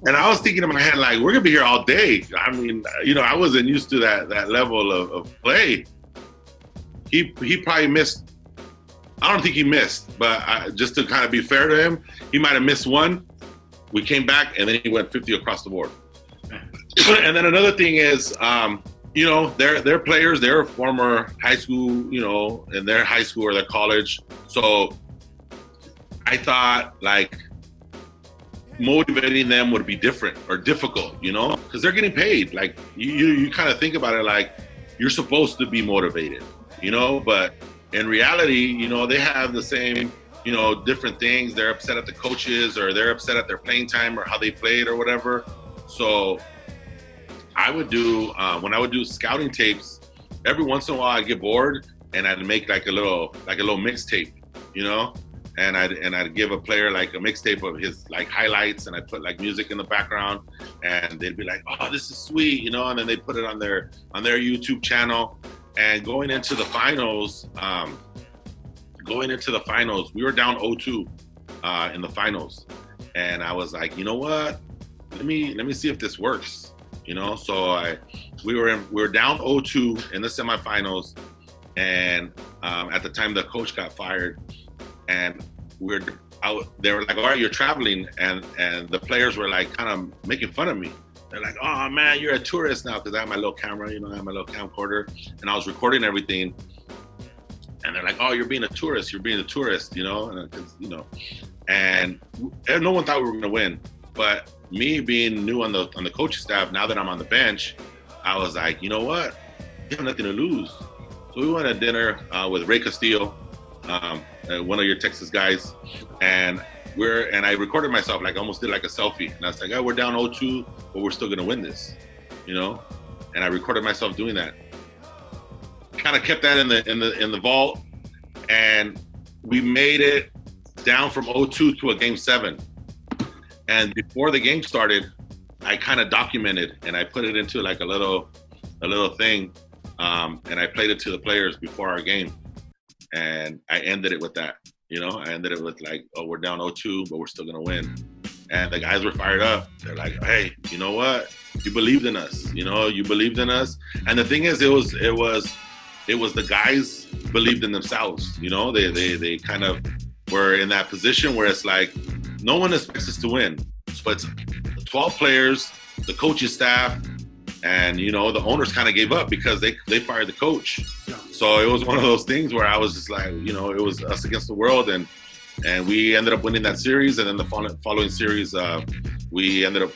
And I was thinking in my head, like, we're gonna be here all day. I mean, you know, I wasn't used to that that level of, of play. He he probably missed I don't think he missed, but I, just to kind of be fair to him, he might have missed one. We came back and then he went 50 across the board. and then another thing is, um, you know, they're they're players. They're a former high school, you know, in their high school or their college. So I thought like motivating them would be different or difficult, you know, because they're getting paid. Like you, you, you kind of think about it like you're supposed to be motivated, you know, but in reality, you know, they have the same, you know, different things. They're upset at the coaches or they're upset at their playing time or how they played or whatever. So I would do, uh, when I would do scouting tapes, every once in a while I'd get bored and I'd make like a little, like a little mixtape, you know? and I'd and I'd give a player like a mixtape of his like highlights, and I'd put like music in the background, and they'd be like, "Oh, this is sweet," you know, and then they'd put it on their on their YouTube channel. And going into the finals, um, going into the finals, we were down 0-2 uh, in the finals, and I was like, you know what? Let me let me see if this works. You know, so I we were in, we were down 0-2 in the semifinals, and um, at the time the coach got fired, and we're out. they were like, all right, you're traveling, and and the players were like kind of making fun of me. They're like, oh man, you're a tourist now because I have my little camera, you know, I have my little camcorder, and I was recording everything. And they're like, oh, you're being a tourist, you're being a tourist, you know, and you know, and, and no one thought we were gonna win, but me being new on the on the coaching staff, now that I'm on the bench, I was like, you know what, you have nothing to lose. So we went to dinner uh, with Ray Castillo, um, uh, one of your Texas guys, and we're and I recorded myself like almost did like a selfie, and I was like, oh, we're down 0-2, but we're still gonna win this, you know. And I recorded myself doing that. Kind of kept that in the in the in the vault, and we made it down from 0-2 to a game seven. And before the game started, I kind of documented and I put it into like a little a little thing, um, and I played it to the players before our game, and I ended it with that. You know, I ended it with like, "Oh, we're down 0-2, but we're still gonna win." And the guys were fired up. They're like, "Hey, you know what? You believed in us. You know, you believed in us." And the thing is, it was it was it was the guys believed in themselves. You know, they they they kind of were in that position where it's like no one expects us to win. So it's 12 players, the coaching staff, and you know the owners kind of gave up because they they fired the coach. So it was one of those things where I was just like, you know, it was us against the world, and and we ended up winning that series. And then the following series, uh, we ended up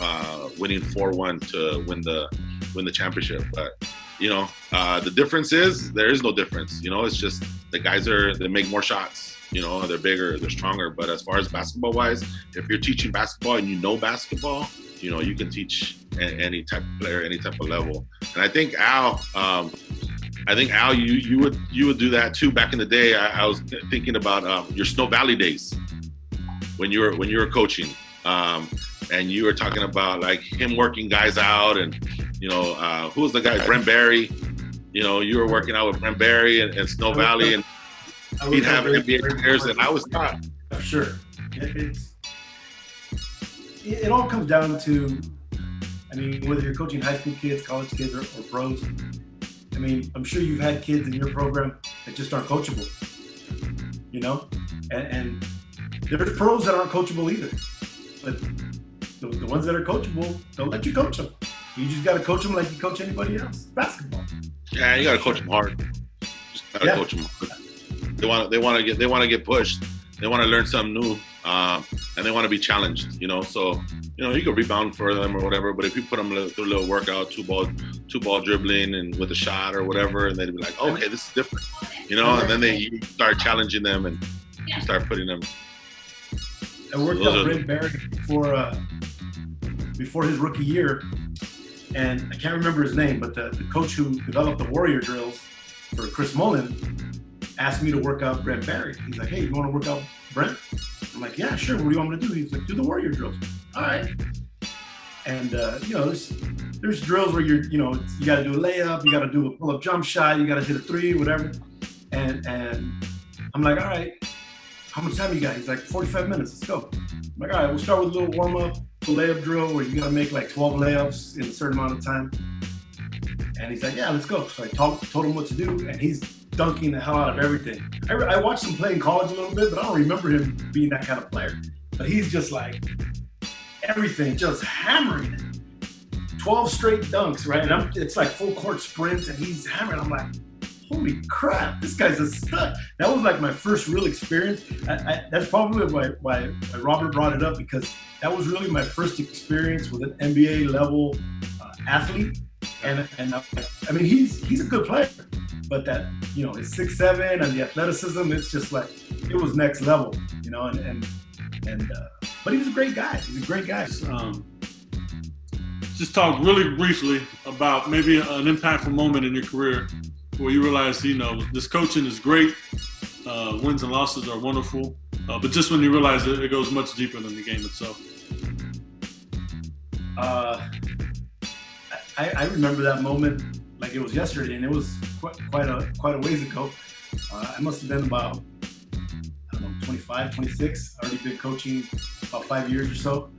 uh, winning four one to win the win the championship. But you know, uh, the difference is there is no difference. You know, it's just the guys are they make more shots. You know, they're bigger, they're stronger. But as far as basketball wise, if you're teaching basketball and you know basketball, you know you can teach any type of player, any type of level. And I think Al, um, I think Al, you you would you would do that too. Back in the day, I, I was thinking about um, your Snow Valley days when you were when you were coaching, um, and you were talking about like him working guys out, and you know uh, who was the guy, Brent Barry. You know, you were working out with Brent Barry and, and Snow Valley, and he'd have NBA players, and I was taught. Sure, it's it all comes down to, I mean, whether you're coaching high school kids, college kids, or, or pros. I mean, I'm sure you've had kids in your program that just aren't coachable. You know, and, and there's pros that aren't coachable either. But the, the ones that are coachable, don't let you coach them. You just got to coach them like you coach anybody else. Basketball. Yeah, you got to coach them hard. Just got to Yeah. coach them. Hard. They want they want to get they want to get pushed. They want to learn something new, um, and they want to be challenged. You know, so you know you can rebound for them or whatever. But if you put them through a little workout, two ball two ball dribbling and with a shot or whatever, and they'd be like, okay, this is different. You know, and then they you start challenging them and you start putting them. I worked out Brent Barry before uh, before his rookie year, and I can't remember his name, but the, the coach who developed the Warrior drills for Chris Mullin asked me to work out Brent Barry. He's like, "Hey, you want to work out Brent?" I'm like, "Yeah, sure. What do you want me to do?" He's like, "Do the Warrior drills." All right. And uh, you know, there's there's drills where you're, you know, you got to do a layup, you got to do a pull-up jump shot, you got to hit a three, whatever. And and I'm like, all right, how much time you got? He's like, 45 minutes. Let's go. I'm like, all right, we'll start with a little warm up, a layup drill where you got to make like 12 layups in a certain amount of time. And he's like, yeah, let's go. So I told, told him what to do, and he's dunking the hell out of everything. I, I watched him play in college a little bit, but I don't remember him being that kind of player. But he's just like everything, just hammering it. 12 straight dunks, right? And I'm, it's like full court sprints, and he's hammering. I'm like, holy crap, this guy's a stud. That was like my first real experience. I, I, that's probably why, why, Robert brought it up because that was really my first experience with an NBA level uh, athlete. And and I, I mean he's he's a good player, but that you know his six seven and the athleticism, it's just like it was next level, you know. And and and uh, but he was a great guy. He's a great guy. um, just talk really briefly about maybe an impactful moment in your career where you realize, you know, this coaching is great, Uh, wins and losses are wonderful, uh, but just when you realize it, it goes much deeper than the game itself. Uh, I, I remember that moment like it was yesterday, and it was quite, quite a quite a ways ago. Uh, I must have been about I don't know 25, 26. I already been coaching about five years or so,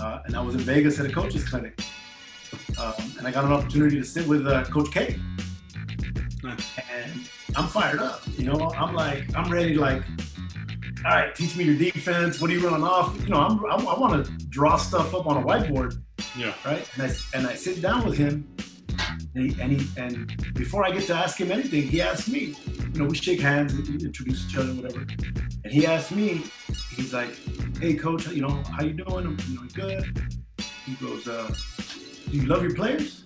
uh, and I was in Vegas at a coaches clinic, um, and I got an opportunity to sit with uh, Coach K. And I'm fired up. You know, I'm like I'm ready. Like, all right, teach me your defense. What are you running off? You know, I'm, I, I want to draw stuff up on a whiteboard Yeah. right? And I, and I sit down with him, and he, and he and before I get to ask him anything, he asks me. You know, we shake hands, we introduce each other, whatever. And he asked me, he's like, "Hey, coach, you know, how you doing? I'm know, good." He goes, uh, "Do you love your players?"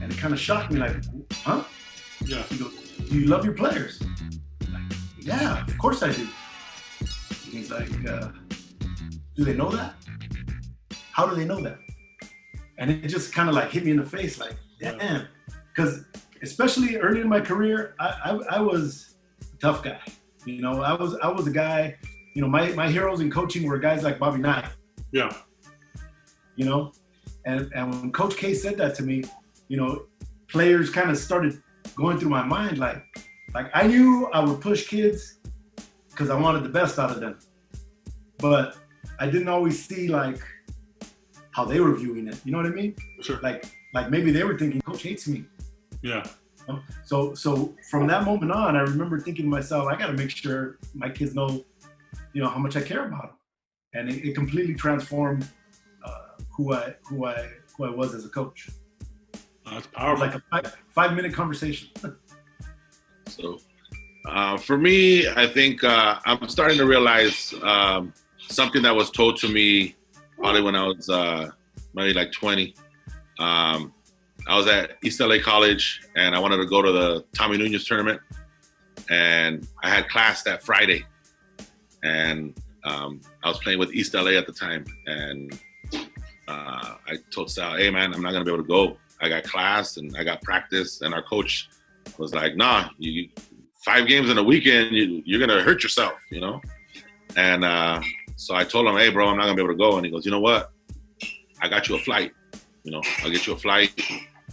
And it kind of shocked me, like, "Huh?" Yeah. He goes, "Do you love your players?" I'm like, yeah, of course I do. And he's like, uh, "Do they know that? How do they know that?" and it just kind of like hit me in the face like damn. Because especially early in my career I, I, I was a tough guy. You know i was i was a guy you know my, my heroes in coaching were guys like bobby knight. Yeah. you know? And and when coach k said that to me you know players kind of started going through my mind like like i knew i would push kids because i wanted the best out of them. But i didn't always see like how they were viewing it. You know what i mean? Sure. like like maybe they were thinking coach hates me. Yeah. so so from that moment on i remember thinking to myself i got to make sure my kids know you know how much i care about them and it, it completely transformed uh, who i who i who i was as a coach. Uh, that's powerful. like a five, five minute conversation. So, uh, for me, I think uh, I'm starting to realize um, something that was told to me probably when I was uh, maybe like 20. Um, I was at East LA College and I wanted to go to the Tommy Nunez tournament, and I had class that Friday, and um, I was playing with East LA at the time, and uh, I told Sal, "Hey man, I'm not gonna be able to go. I got class and I got practice." And our coach was like, "Nah, you five games in a weekend, you, you're gonna hurt yourself, you know." And uh, so I told him, "Hey, bro, I'm not gonna be able to go." And he goes, "You know what? I got you a flight. You know, I'll get you a flight."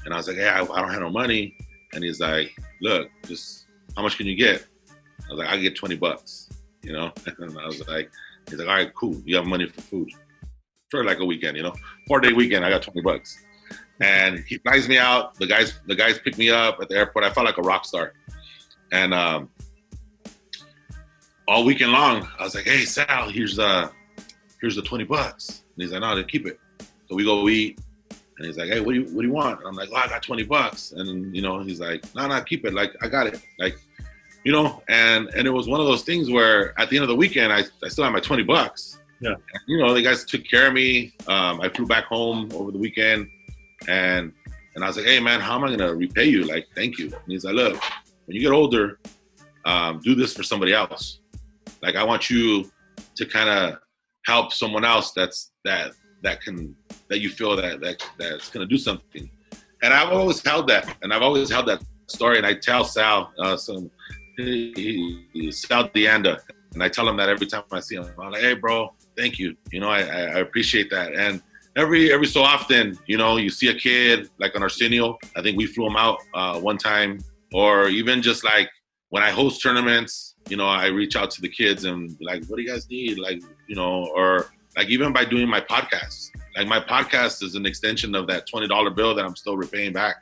And I was like, "Hey, I, I don't have no money." And he's like, "Look, just how much can you get?" I was like, "I get 20 bucks." You know, and I was like, "He's like, all right, cool. You have money for food for like a weekend, you know, four day weekend. I got 20 bucks." And he flies me out. The guys, the guys pick me up at the airport. I felt like a rock star. And um, all weekend long, I was like, "Hey, Sal, here's uh, here's the 20 bucks." And he's like, "No, to keep it." So we go eat, and he's like, "Hey, what do you what do you want?" And I'm like, "Oh, I got 20 bucks." And you know, he's like, "No, no, keep it. Like, I got it. Like, you know." And and it was one of those things where at the end of the weekend, I, I still had my 20 bucks. Yeah. And, you know, the guys took care of me. Um, I flew back home over the weekend, and and I was like, "Hey, man, how am I gonna repay you? Like, thank you." And he's like, "Look, when you get older, um, do this for somebody else. Like, I want you to kind of help someone else that's that that can that you feel that that that's gonna do something." And I've always held that, and I've always held that story. And I tell Sal, uh, some he, he, Sal Deanda, and I tell him that every time I see him. I'm like, "Hey, bro, thank you. You know, I, I I appreciate that." And every every so often, you know, you see a kid like on Arsenio. I think we flew him out uh, one time, or even just like when I host tournaments, you know, I reach out to the kids and like, "What do you guys need?" Like, you know, or like even by doing my podcast. Like my podcast is an extension of that twenty dollar bill that I'm still repaying back.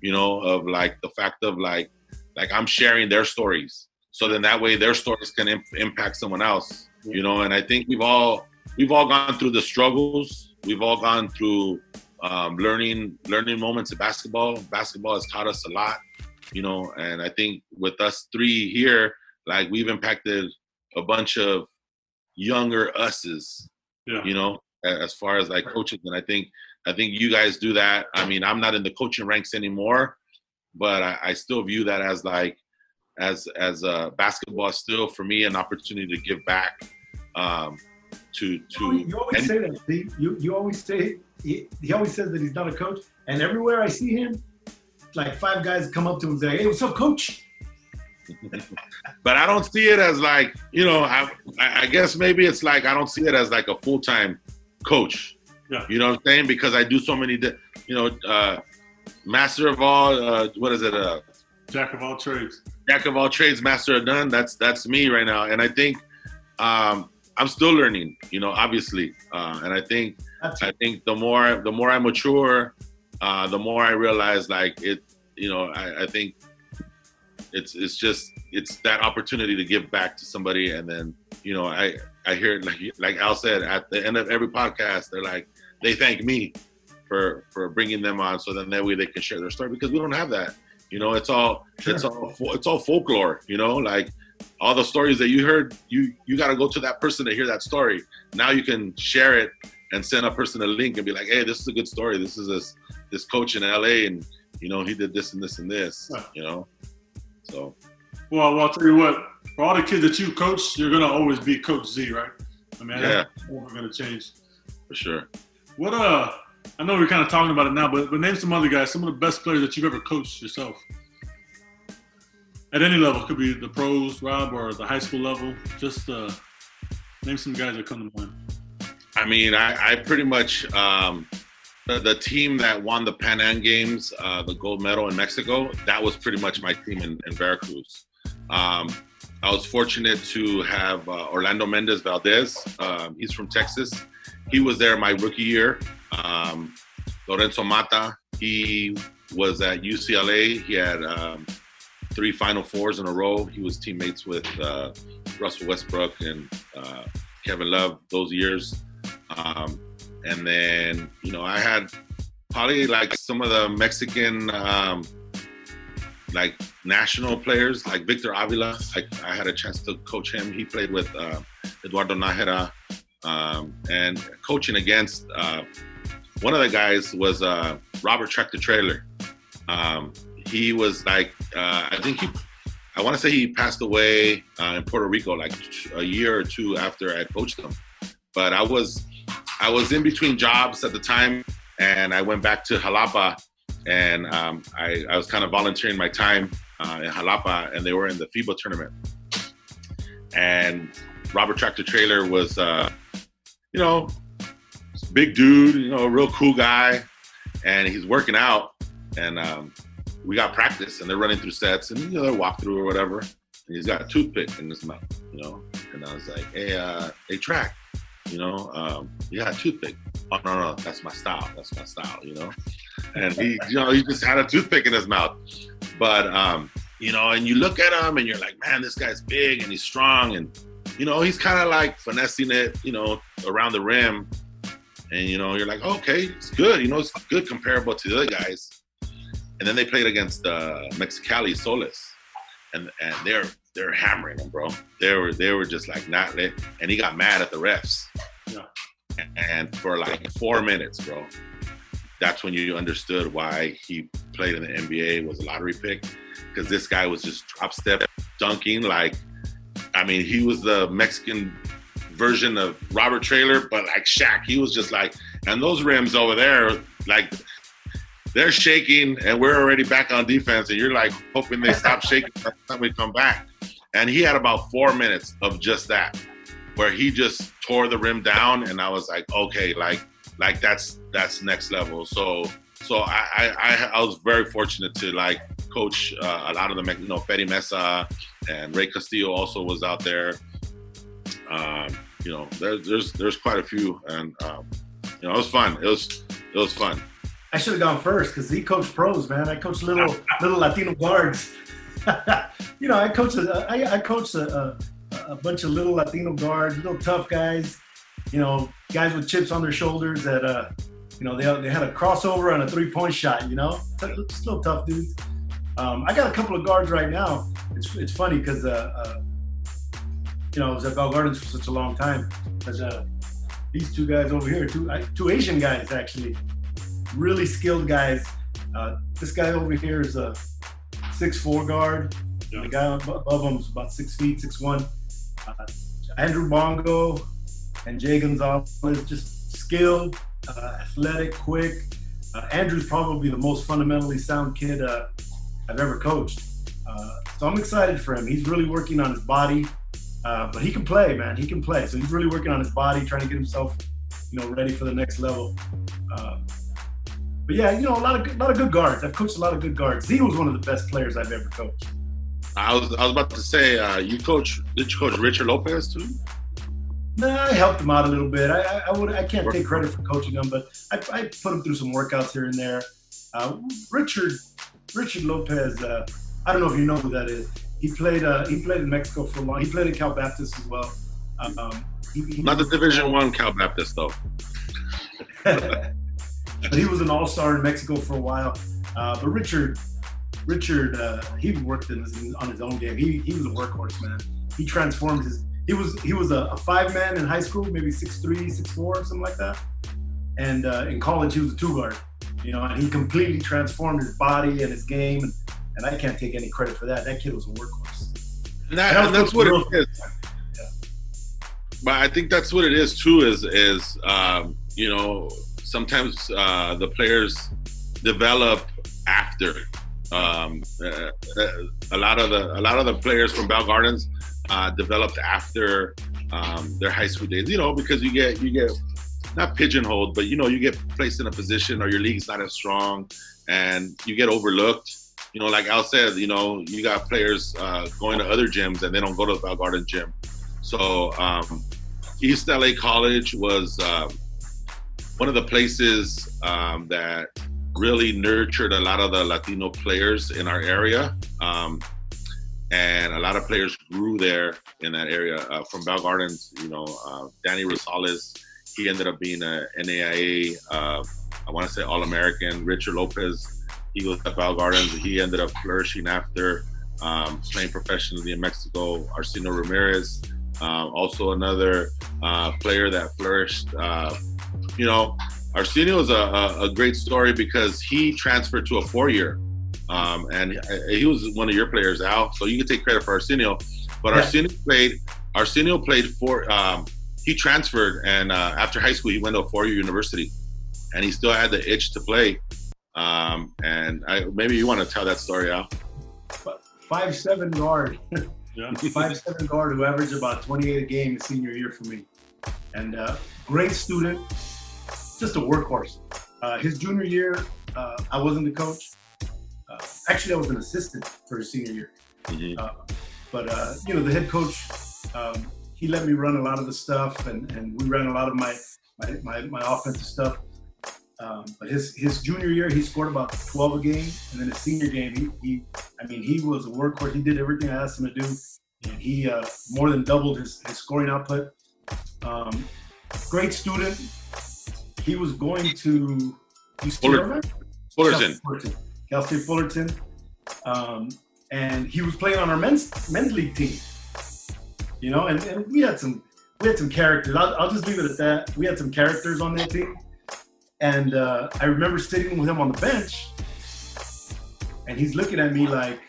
You know, of like the fact of like like I'm sharing their stories, so then that way their stories can imp- impact someone else. You know, and I think we've all we've all gone through the struggles. We've all gone through um, learning learning moments of basketball. Basketball has taught us a lot, you know. And I think with us three here, like we've impacted a bunch of younger us's, Yeah. you know, as far as like coaches. And I think I think you guys do that. I mean, I'm not in the coaching ranks anymore, but I, I still view that as like as as uh, basketball still for me an opportunity to give back um, to to you always and- say that Steve. you you always say he, he always says that he's not a coach and everywhere i see him like five guys come up to him and say hey what's up coach but I don't see it as like you know. I I guess maybe it's like I don't see it as like a full time coach. Yeah. You know what I'm saying? Because I do so many, di- you know, uh, master of all. Uh, what is it? Uh, Jack of all trades. jack of all trades, master of none. That's that's me right now, and I think um, I'm still learning. You know, obviously, uh, and I think That's I think the more the more I mature, uh, the more I realize like it. You know, I, I think it's it's just it's that opportunity to give back to somebody, and then you know I I hear like like Al said at the end of every podcast, they're like they thank me for for bringing them on, so then that way they can share their story because we don't have that. You know, it's all it's all it's all folklore. You know, like all the stories that you heard, you you got to go to that person to hear that story. Now you can share it and send a person a link and be like, hey, this is a good story. This is this this coach in LA, and you know he did this and this and this. You know, so Well, well, I'll tell you what. For all the kids that you coach, you're gonna always be Coach Z, right? I mean, Yeah. that's never gonna change. for sure. What uh, I know we're kind of talking about it now, but but name some other guys, some of the best players that you've ever coached yourself. At any level, could be the pros, Rob, or the high school level. Just uh, name some guys that come to mind. I mean, I, I pretty much um, the, the team that won the Pan Am Games, uh, the gold medal in Mexico. That was pretty much my team in, in Veracruz. Um, I was fortunate to have uh, Orlando Mendez Valdez. Um, he's from Texas. He was there my rookie year. Um, Lorenzo Mata. He was at UCLA. He had um, three Final Fours in a row. He was teammates with uh, Russell Westbrook and uh, Kevin Love those years. Um, and then, you know, I had probably like some of the Mexican, um, like national players, like Victor Avila. I, I had a chance to coach him. He played with uh, Eduardo Nájera. Um, and coaching against uh, one of the guys was uh, Robert Tractor Traylor. Um, he was like, uh, I think he, I want to say he passed away uh, in Puerto Rico like a year or two after I coached him. But I was, I was in between jobs at the time, and I went back to Jalapa, and um, I, I was kind of volunteering my time uh, in Jalapa, and they were in the FIBA tournament. And Robert Tractor Traylor was, uh, you know, big dude, you know, a real cool guy, and he's working out, and um, we got practice, and they're running through sets, and you know, they walk through or whatever, and he's got a toothpick in his mouth, you know, and I was like, hey, uh, hey, track, you know, um, yeah, toothpick. Oh no, no, that's my style. That's my style, you know. And he, you know, he just had a toothpick in his mouth. But um, you know, and you look at him and you're like, man, this guy's big and he's strong, and you know, he's kind of like finessing it, you know, around the rim. And you know, you're like, okay, it's good. You know, it's good comparable to the other guys. And then they played against uh, Mexicali Soles, and and they're they're hammering him, bro. They were they were just like not lit, and he got mad at the refs. Yeah. And for like four minutes, bro, that's when you understood why he played in the NBA was a lottery pick, because this guy was just drop step dunking like, I mean, he was the Mexican version of Robert Traylor, but like Shaq, he was just like, and those rims over there, like they're shaking and we're already back on defense and you're like hoping they stop shaking by the time we come back. And he had about four minutes of just that, where he just tore the rim down and I was like, okay, like like that's that's next level. So so I I, I, was very fortunate to like coach uh, a lot of them, you know, Fetty Mesa and Ray Castillo also was out there. Um, you know, there, there's there's quite a few, and um, you know, it was fun. It was it was fun. I should have gone first because he coached pros, man. I coached little little Latino guards. you know, I coached a, I, I coached a, a, a bunch of little Latino guards, little tough guys. You know, guys with chips on their shoulders that uh, you know, they they had a crossover and a three point shot. You know, still tough dudes. Um, I got a couple of guards right now. It's it's funny because uh, uh, you know I was at Bell Gardens for such a long time. There's uh, these two guys over here, two I- two Asian guys actually really skilled guys. Uh, this guy over here is a six four guard. Yeah. The guy above him is about six feet, six one. Uh, Andrew Bongo and Jay Gonzalez, just skilled, uh, athletic, quick. Uh, Andrew's probably the most fundamentally sound kid uh, I've ever coached. Uh, So I'm excited for him. He's really working on his body, uh, but he can play, man. He can play. So he's really working on his body, trying to get himself, you know, ready for the next level. But yeah, you know, a lot of good, a lot of good guards. I've coached a lot of good guards. Z was one of the best players I've ever coached. I was I was about to say, uh, you coach did you coach Richard Lopez too? Nah, I helped him out a little bit. I, I, I would I can't take credit for coaching him, but I, I put him through some workouts here and there. Uh, Richard Richard Lopez, uh, I don't know if you know who that is. He played uh, he played in Mexico for a long. He played at Cal Baptist as well. Um, he, he, Not the Division One Cal Baptist though. but he was an all star in Mexico for a while. Uh, but Richard, Richard, uh, he worked in his, on his own game. He he was a workhorse, man. He transformed his. He was he was a, a five man in high school, maybe six three, six four, something like that. And uh, in college, he was a two guard. You know, and he completely transformed his body and his game. And, and I can't take any credit for that. That kid was a workhorse. And, that, And that's what it is. But I think that's what it is too. Is is um, you know sometimes uh, the players develop after. Um, uh, uh, a lot of the a lot of the players from Bell Gardens uh, developed after um, their high school days. You know because you get you get not pigeonholed, but you know you get placed in a position or your league's not as strong, and you get overlooked you know, like Al said, you know, you got players uh, going to other gyms and they don't go to the Val Garden gym. So um, East LA College was um, one of the places um, that really nurtured a lot of the Latino players in our area. Um, and a lot of players grew there in that area. Uh, from Bell Gardens, you know, uh, Danny Rosales, he ended up being a NAIA, uh, I want to say All American. Richard Lopez, he was at Bell Gardens. He ended up flourishing after um, playing professionally in Mexico. Arsenio Ramirez, um, also another uh, player that flourished. You know, Arsenio is a, a, a, great story because he transferred to a four-year, um, and he was one of your players, Al. So you can take credit for Arsenio. But Yeah. Arsenio played. Arsenio played for. Um, he transferred, and uh, after high school, he went to a four-year university, and he still had the itch to play. Um, and I, maybe you want to tell that story, Al. Five seven guard. Yeah. five seven guard who averaged about 28 a game his senior year for me, and uh, great student, just a workhorse. Uh, his junior year, uh, I wasn't the coach. Uh, actually, I was an assistant for his senior year. Mhm. Uh, but uh, you know, the head coach, um, he let me run a lot of the stuff, and, and we ran a lot of my my, my, my offensive stuff. Um, but his his junior year, he scored about 12 a game, and then his senior game, he, he I mean, he was a workhorse. He did everything I asked him to do, and he uh, more than doubled his, his scoring output. Um, great student. He was going to Fuller- Irvine? Fullerton. Fullerton. Cal State Fullerton. Um, and he was playing on our men's men's league team. You know, and, and we had some we had some characters. I'll, I'll just leave it at that. We had some characters on that team. And uh, I remember sitting with him on the bench, and he's looking at me like,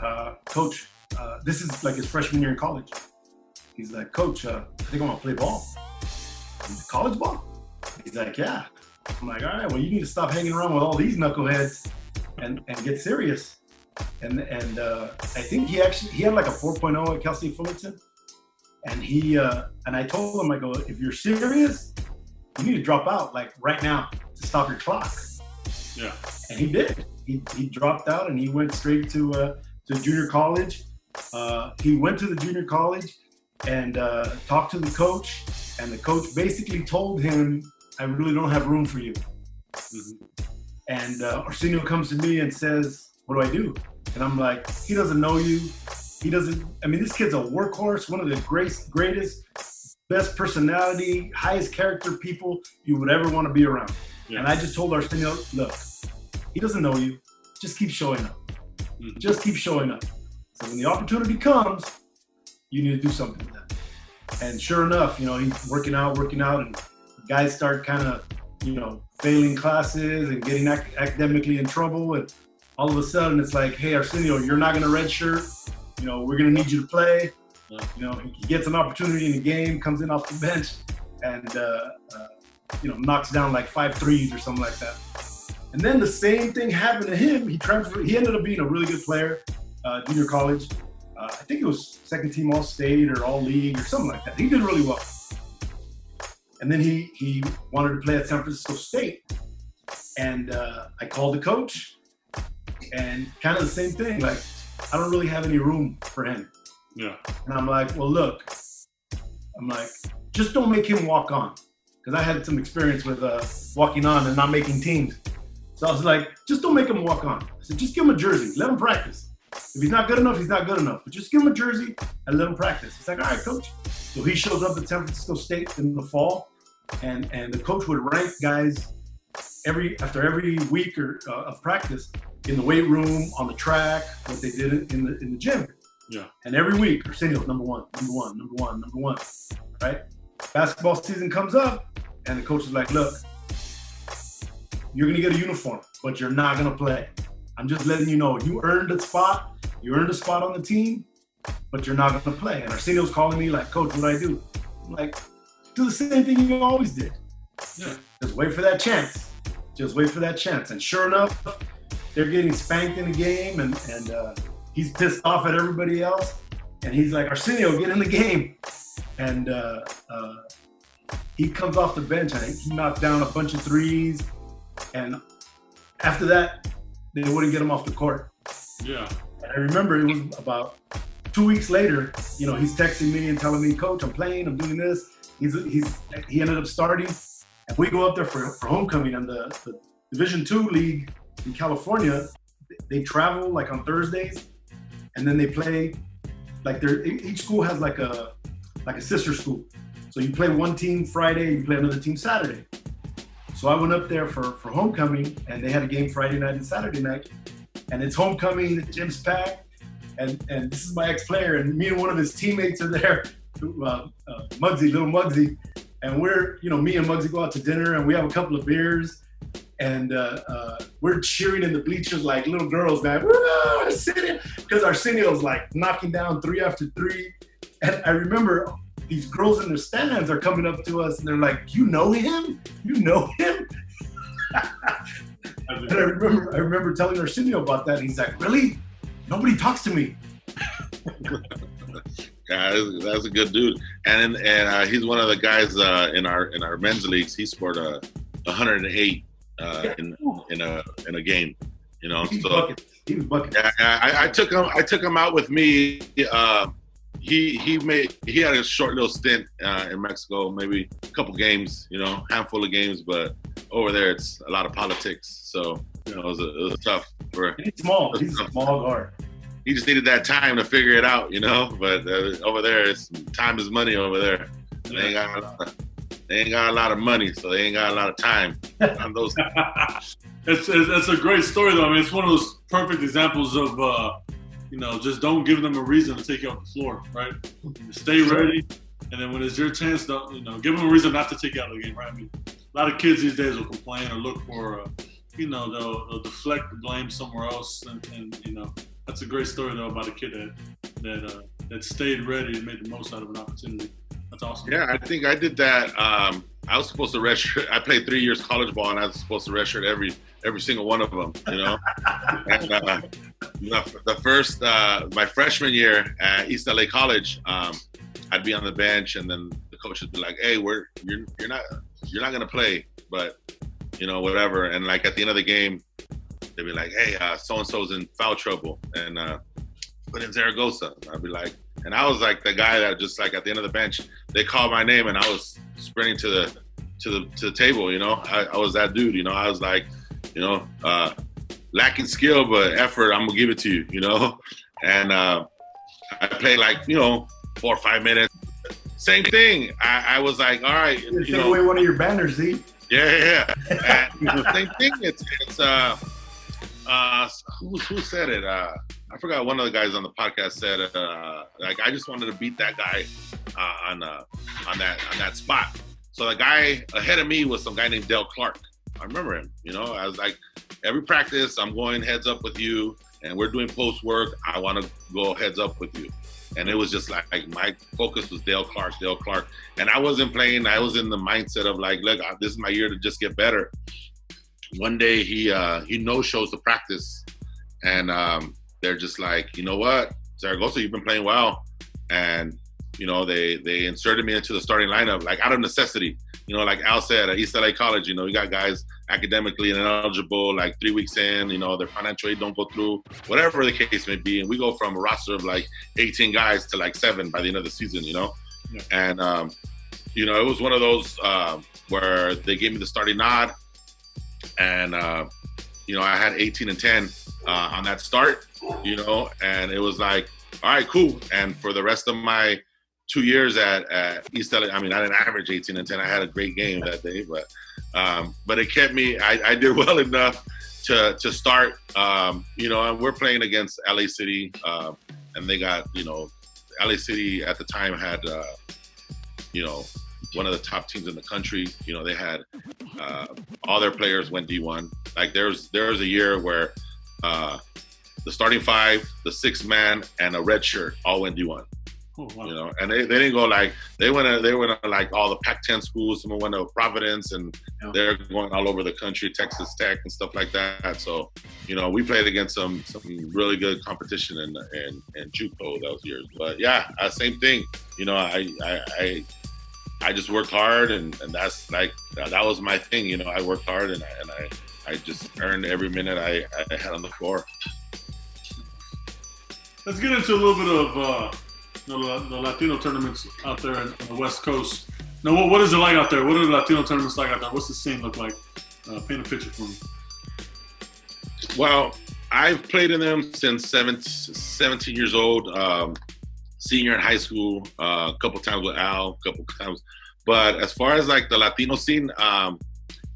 uh, "Coach, uh, this is like his freshman year in college." He's like, "Coach, uh, I think I want to play ball." I'm college ball? He's like, "Yeah." I'm like, "All right, well, you need to stop hanging around with all these knuckleheads and and get serious." And and uh, I think he actually he had like a 4.0 at Cal State Fullerton, and he uh, and I told him I go, "If you're serious, you need to drop out like right now to stop your clock." Yeah. and he did. He, he dropped out and he went straight to uh, to junior college. Uh, he went to the junior college and uh, talked to the coach, and the coach basically told him, "I really don't have room for you." And uh, Arsenio comes to me and says, "What do I do?" And I'm like, "He doesn't know you. He doesn't. I mean, this kid's a workhorse, one of the great, greatest, best personality, highest character people you would ever want to be around." Yeah. And I just told Arsenio, "Look, he doesn't know you. Just keep showing up. Mhm. Just keep showing up. So when the opportunity comes, you need to do something with that." And sure enough, you know, he's working out, working out, and guys start kind of, you know, failing classes and getting ac- academically in trouble. And all of a sudden, it's like, hey, Arsenio, you're not going to redshirt. You know, we're going to need you to play. You know, he gets an opportunity in the game, comes in off the bench, and, uh, uh, you know, knocks down like five threes or something like that. And then the same thing happened to him. He transferred. He ended up being a really good player. uh, junior college. Uh, I think it was second team All State or All League or something like that. He did really well. And then he he wanted to play at San Francisco State, and uh, I called the coach, and kind of the same thing. Like, I don't really have any room for him. Yeah. And I'm like, well, look, I'm like, just don't make him walk on. Because I had some experience with uh, walking on and not making teams. So I was like, just don't make him walk on. I said, just give him a jersey, let him practice. If he's not good enough, he's not good enough. But just give him a jersey and let him practice. He's like, all right, coach. So he shows up at San Francisco State in the fall, and and the coach would rank guys every after every week or uh, of practice in the weight room, on the track, what they did in the in the gym. Yeah. And every week, Arsenio's number one, number one, number one, number one. Right? Basketball season comes up, and the coach is like, look, you're gonna get a uniform, but you're not gonna play. I'm just letting you know you earned a spot, you earned a spot on the team, but you're not gonna play. And Arsenio's calling me like, Coach, what do I do? I'm like, do the same thing you always did. Yeah. Just wait for that chance. Just wait for that chance. And sure enough, they're getting spanked in the game, and and uh, he's pissed off at everybody else. And he's like, Arsenio, get in the game. And uh, uh, he comes off the bench. I think he knocked down a bunch of threes. And after that, they wouldn't get him off the court. Yeah. And I remember it was about two weeks later. You know, he's texting me and telling me, "Coach, I'm playing. I'm doing this." He's he's he ended up starting, and we go up there for, for homecoming. And the, the Division Two league in California, they travel like on Thursdays, and then they play like they're e- each school has like a like a sister school. So you play one team Friday, you play another team Saturday. So I went up there for, for homecoming, and they had a game Friday night and Saturday night. And it's homecoming, the gym's packed, and and this is my ex-player, and me and one of his teammates are there, uh, uh, Muggsy, little Muggsy, and we're you know me and Muggsy go out to dinner, and we have a couple of beers, and uh, uh, we're cheering in the bleachers like little girls, man, because Arsenio's like knocking down three after three, and I remember these girls in the stands are coming up to us and they're like, "You know him? You know him?" and I remember, I remember telling Arsenio about that. And he's like, "Really? Nobody talks to me." Yeah, that's, a good dude, and and uh, he's one of the guys uh, in our in our men's leagues. He scored a 108 uh, in in a in a game. You know, He so buckets. He was buckets. yeah, I, I took him. I took him out with me. Uh, he he made he had a short little stint uh, in Mexico, maybe a couple games, you know, handful of games. But over there, it's a lot of politics. So you know, it was, a, it was tough He's small. He's a small guard. He just needed that time to figure it out, you know. But uh, over there, it's time is money. Over there, they ain't got a lot of, they ain't got a lot of money, so they ain't got a lot of time on those. it's, it's, it's a great story though. I mean, it's one of those perfect examples of, uh, you know, just don't give them a reason to take you off the floor, right? Stay ready, and then when it's your chance, don't you know, give them a reason not to take you out of the game, right? I mean, a lot of kids these days will complain or look for, uh, you know, they'll, they'll deflect the blame somewhere else, and, and you know, that's a great story though about a kid that that uh, that stayed ready and made the most out of an opportunity. That's awesome. Yeah, I think I did that. Um, I was supposed to redshirt. I played three years college ball, and I was supposed to redshirt every every single one of them. You know, and, uh, the, the first uh, my freshman year at East LA College, um, I'd be on the bench, and then the coach would be like, "Hey, we're you're you're not you're not gonna play, but you know whatever." And like at the end of the game, they'd be like, "Hey, so and so's in foul trouble," and uh, put in Zaragoza. And I'd be like, and I was like the guy that just like at the end of the bench, they called my name, and I was sprinting to the to the to the table. You know, I, I was that dude. You know, I was like, you know, uh, lacking skill but effort. I'm gonna give it to you. You know, and uh, I played like you know four or five minutes. Same thing. I, I was like, all right, You you take know, away one of your banners, Z. yeah, yeah, yeah. And the same thing. It's it's uh uh who who said it? Uh I forgot one of the guys on the podcast said uh like I just wanted to beat that guy uh, on uh on that on that spot. So the guy ahead of me was some guy named Dell Clark. I remember him, you know, I was like every practice I'm going heads up with you and we're doing post work. I want to go heads up with you. And it was just like, like my focus was Dale Clark, Dale Clark and I wasn't playing. I was in the mindset of like, look, this is my year to just get better. One day he uh, he no shows the practice, and um, they're just like, you know what, Zaragoza, you've been playing well, and you know they they inserted me into the starting lineup like out of necessity. You know, like Al said at East LA College, you know, you got guys academically ineligible, like three weeks in, you know, their financial aid don't go through, whatever the case may be, and we go from a roster of like 18 guys to like seven by the end of the season, you know, Yeah. and um, you know, it was one of those uh, where they gave me the starting nod, and uh, you know, I had 18 and 10 uh, on that start, you know, and it was like, all right, cool. And for the rest of my two years at, at East LA, I mean, I didn't average 18 and 10. I had a great game that day, but um, but it kept me. I, I did well enough to to start. Um, you know, and we're playing against LA City, uh, and they got you know, LA City at the time had uh, you know one of the top teams in the country. You know, they had uh, all their players went D1. Like there's there was a year where uh, the starting five, the six man, and a red shirt all went D1 Oh, wow. you know, and they, they didn't go like they went to, they went to like all the Pac-10 schools. Some went to Providence, and Yeah. they're going all over the country, Texas Tech and stuff like that. So, you know, we played against some some really good competition in in, in JUCO those years. But yeah, uh, same thing. You know, I I. I I just worked hard, and, and that's like that, that was my thing. You know, I worked hard, and I, and I, I just earned every minute I, I had on the floor. Let's get into a little bit of uh, you know, the, the Latino tournaments out there on the West Coast. Now, what, what is it like out there? What are the Latino tournaments like out there? What's the scene look like? Uh, paint a picture for me. Well, I've played in them since 17, 17 years old. Um, senior in high school, uh, a couple times with Al, a couple times. But as far as like the Latino scene, um,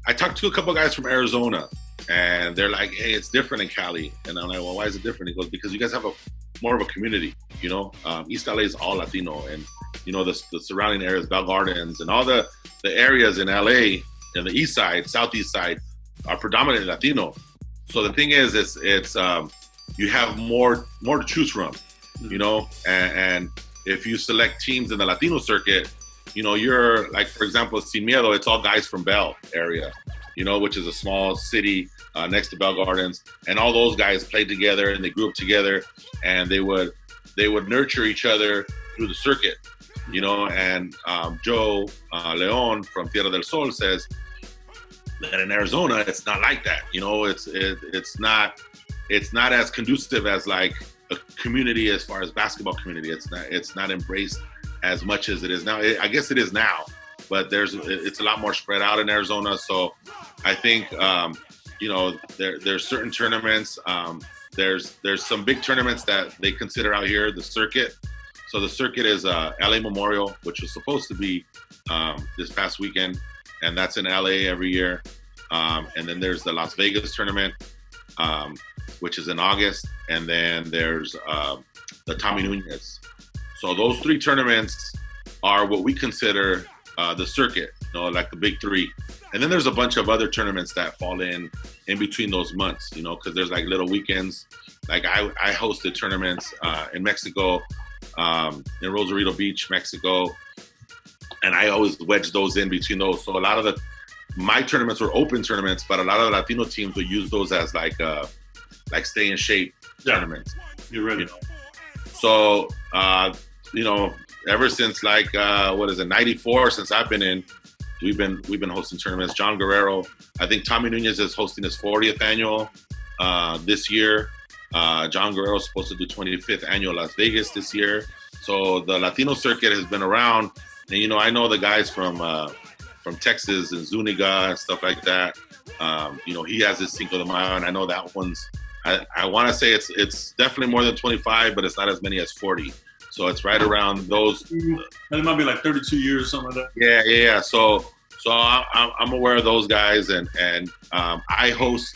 I talked to a couple guys from Arizona, and they're like, "Hey, it's different in Cali." And I'm like, "Well, why is it different?" He goes, "Because you guys have a more of a community. You know, um, East LA is all Latino, and you know the, the surrounding areas, Bell Gardens, and all the the areas in LA and the East Side, Southeast Side, are predominantly Latino. So the thing is, it's it's um, you have more more to choose from, you know, and, and if you select teams in the Latino circuit, you know, you're like for example, Sin Miedo, it's all guys from Bell area, you know, which is a small city uh, next to Bell Gardens, and all those guys played together and they grew up together, and they would they would nurture each other through the circuit, you know. And um, Joe uh, Leon from Tierra del Sol says that in Arizona it's not like that, you know. It's it, it's not it's not as conducive as like a community as far as basketball community. It's not it's not embraced as much as it is now. I guess it is now, but there's it's a lot more spread out in Arizona. So I think um, you know there there's certain tournaments. Um, there's there's some big tournaments that they consider out here the circuit. So the circuit is uh, LA Memorial, which was supposed to be um, this past weekend, and that's in LA every year. Um, and then there's the Las Vegas tournament, um, which is in August, and then there's uh, the Tommy Nunez. So those three tournaments are what we consider uh, the circuit, you know, like the big three. And then there's a bunch of other tournaments that fall in in between those months, you know, because there's like little weekends. Like I, I hosted tournaments uh, in Mexico, um, in Rosarito Beach, Mexico, and I always wedge those in between those. So a lot of the my tournaments were open tournaments, but a lot of the Latino teams would use those as like uh, like stay in shape Yeah. tournaments. You're ready. You know. So uh, you know, ever since like uh, what is it, '94? Since I've been in, we've been we've been hosting tournaments. John Guerrero, I think Tommy Nunez is hosting his 40th annual uh, this year. Uh, John Guerrero is supposed to do 25th annual Las Vegas this year. So the Latino circuit has been around, and you know I know the guys from uh, from Texas and Zuniga and stuff like that. Um, you know he has his Cinco de Mayo, and I know that one's. I, I want to say it's it's definitely more than 25, but it's not as many as 40. So it's right around those. And it might be like 32 years or something like that. Yeah, yeah, yeah. So so I'm, I'm aware of those guys, and and um, I host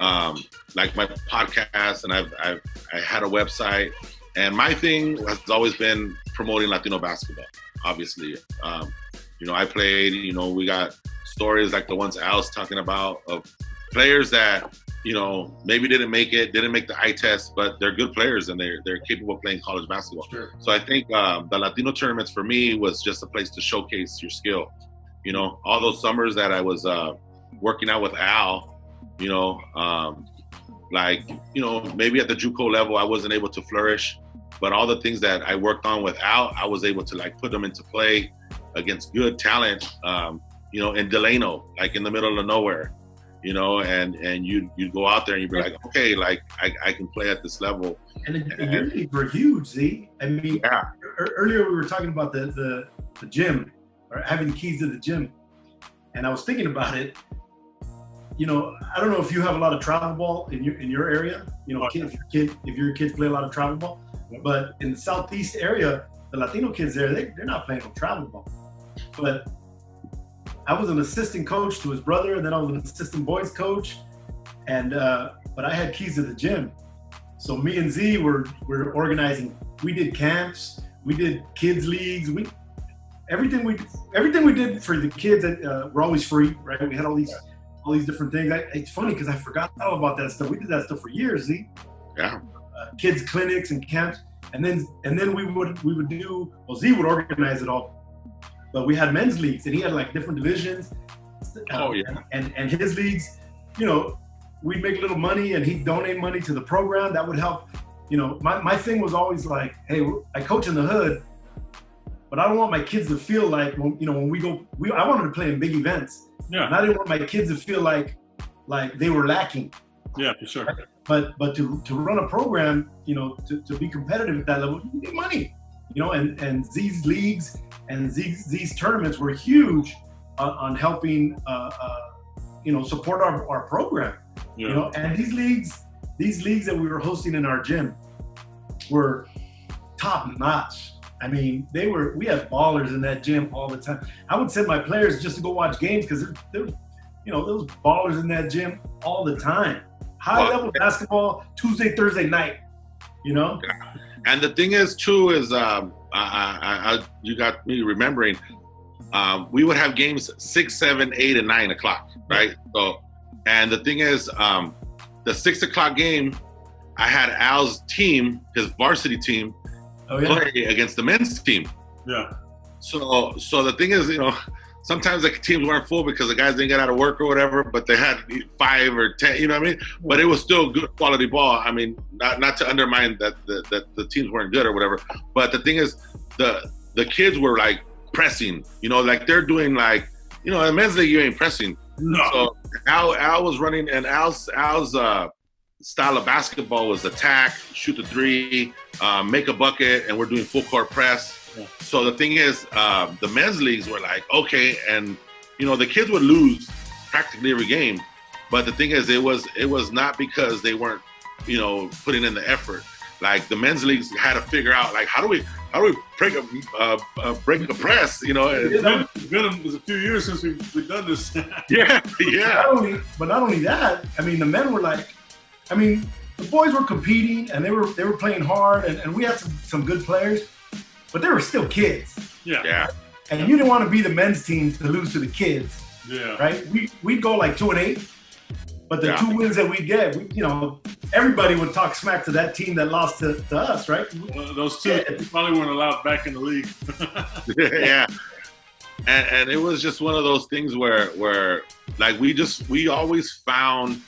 um, like my podcast, and I've, I've I had a website, and my thing has always been promoting Latino basketball. Obviously, um, you know, I played. You know, we got stories like the ones Al's talking about of players that you know maybe didn't make it, didn't make the eye test, but they're good players and they're they're capable of playing college basketball. Sure. So I think um, the Latino tournaments for me was just a place to showcase your skill. You know, all those summers that I was uh, working out with Al, you know, um, like you know maybe at the JUCO level I wasn't able to flourish, but all the things that I worked on without I was able to like put them into play against good talent. Um, you know, in Delano, like in the middle of nowhere, you know, and and you you go out there and you'd be like, okay, like I, I can play at this level. And the, the your leagues were huge, Z. I mean, Yeah. ear- earlier we were talking about the, the the gym or having the keys to the gym, and I was thinking about it. You know, I don't know if you have a lot of travel ball in your in your area. You know, kid, if your kid if your kids play a lot of travel ball, but in the southeast area, the Latino kids there, they, they're not playing no travel ball. But I was an assistant coach to his brother, and then I was an assistant boys coach, and uh, but I had keys to the gym. So me and Z were were organizing. We did camps. We did kids leagues. We everything we everything we did for the kids uh, were always free, right? We had all these all these different things. I, it's funny because I forgot all about that stuff. We did that stuff for years. Z Yeah. uh, kids clinics and camps, and then and then we would we would do. Well, Z would organize it all, but we had men's leagues, and he had like different divisions. Oh, um, yeah. and and his leagues, you know, we'd make a little money, and he'd donate money to the program. That would help. You know, my my thing was always like, hey, I coach in the hood, but I don't want my kids to feel like when you know when we go. We I wanted to play in big events, Yeah, and I didn't want my kids to feel like like they were lacking yeah, for sure. but but to, to run a program you know to, to be competitive at that level you need money you know and and these leagues and these these tournaments were huge on, on helping uh, uh, you know support our, our program Yeah, you know? And these leagues these leagues that we were hosting in our gym were top notch. I mean they were we had ballers in that gym all the time. I would send my players just to go watch games because there, you know there was ballers in that gym all the time. High level basketball tuesday thursday night you know? And the thing is, too, is um, I, I, I, you got me remembering. Um, we would have games six, seven, eight, and nine o'clock, right? So, and the thing is, um, the six o'clock game, I had Al's team, his varsity team, oh yeah play against the men's team. yeah, So, so the thing is, you know, sometimes the teams weren't full because the guys didn't get out of work or whatever, but they had five or ten. You know what I mean? But it was still good quality ball. I mean, not not to undermine that the, that the teams weren't good or whatever. But the thing is, the the kids were like pressing. You know, like they're doing like, you know, in men's league you ain't pressing. no, So Al Al was running, and Al's Al's uh, style of basketball was attack, shoot the three, uh, make a bucket, and we're doing full court press. Yeah. So the thing is, um, the men's leagues were like okay, and you know the kids would lose practically every game, but the thing is, it was it was not because they weren't you know putting in the effort. Like the men's leagues had to figure out like how do we how do we break a uh, uh, break a press, you know? it's been, it's been a, it's a few years since we've, we've done this. yeah, yeah. not only, but not only that, I mean, the men were like, I mean, the boys were competing and they were they were playing hard, and, and we had some, some good players, but they were still kids, yeah, Yeah. and you didn't want to be the men's team to lose to the kids, yeah, right? We we'd go like two and eight, but the Yeah. two wins that we get, we, you know, everybody would talk smack to that team that lost to, to us, right? Well, those two Yeah. probably weren't allowed back in the league. yeah and, and it was just one of those things where where like we just we always found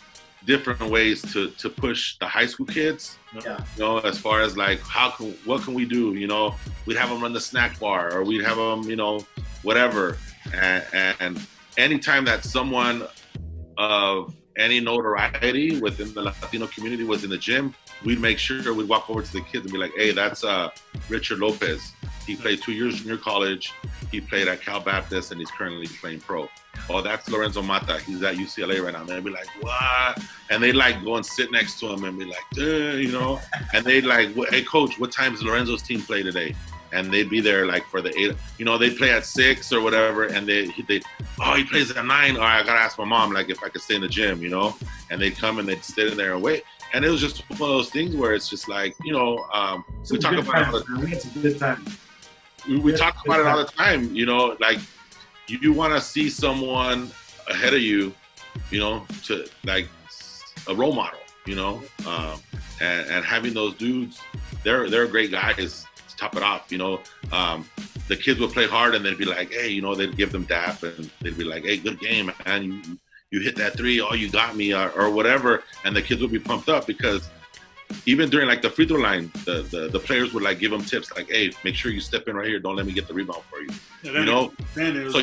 different ways to to push the high school kids You know as far as like how can what can we do you know? We'd have them run the snack bar or we'd have them you know whatever. And, and anytime that someone of any notoriety within the latino community was in the gym we'd make sure we'd walk over to the kids and be like hey that's uh richard lopez. He played two years in junior college. He played at cal baptist and he's currently playing pro. Oh that's lorenzo mata. He's at ucla right now. And they'd be like what? And they'd like go and sit next to him and be like "Duh," you know? And they'd like hey coach what time does lorenzo's team play today? And they'd be there like for the eight you know they play at six or whatever and they they oh he plays at nine? All right i gotta ask my mom like if i could stay in the gym you know? And they'd come and they'd sit in there and wait and it was just one of those things where it's just like you know um, we talk about it all the times, man. We good times. we, we talk about it all the time you know like you, you want to see someone ahead of you you know to like a role model you know um, and, and having those dudes they're they're great guys to top it off you know um, the kids would play hard and they'd be like hey you know they'd give them dap and they'd be like hey good game man you you hit that three, oh, you got me, or, or whatever, and the kids would be pumped up because even during like the free throw line, the, the the players would like give them tips like, hey, make sure you step in right here, don't let me get the rebound for you. Yeah, You know, so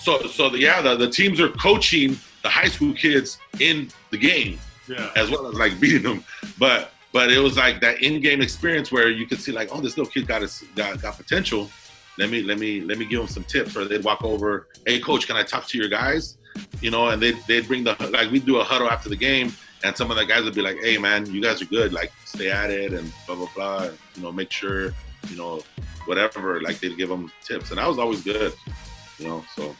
so so the, yeah, the, the teams are coaching the high school kids in the game yeah, as well as like beating them. But but it was like that in-game experience where you could see like, oh, this little kid got his, got got potential. Let me let me let me give him some tips. Or they'd walk over, hey coach, can I talk to your guys? You know, and they they'd bring the like we'd do a huddle after the game, and some of the guys would be like, hey man, you guys are good. Like stay at it and blah blah blah. You know, make sure you know whatever. Like they'd give them tips, and that was always good. You know, so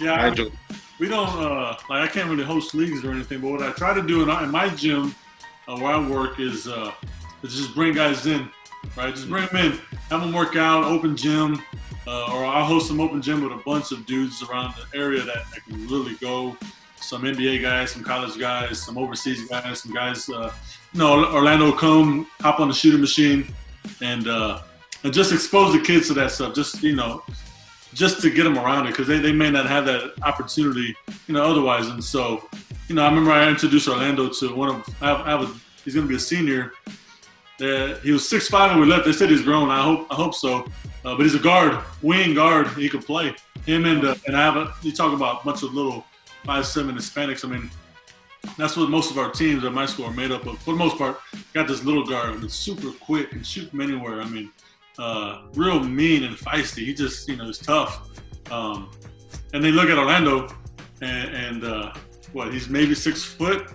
yeah. I I, enjoy. we don't uh, like I can't really host leagues or anything, but what I try to do in, in my gym uh, where I work is uh, is just bring guys in, right? Just bring them in, have them work out, open gym, uh, or I'll host some open gym with a bunch of dudes around the area that, can really go. Some NBA guys, some college guys, some overseas guys, some guys. Uh, you know, Orlando come hop on the shooting machine, and uh, and just expose the kids to that stuff. Just you know, just to get them around it because they, they may not have that opportunity, you know, otherwise. And so, you know, I remember I introduced Orlando to one of I have, I have a, he's going to be a senior. Uh, he was six five when we left. They said he's grown. I hope I hope so. Uh, but he's a guard, wing guard. He can play. Him and uh, and I have a, you talk about a bunch of little five seven Hispanics. I mean, that's what most of our teams at my school are made up of. For the most part, got this little guard that's super quick and shoot from anywhere. I mean, uh, real mean and feisty. He just, you know, is tough. Um, and they look at Orlando, and, and uh, what? He's maybe six foot,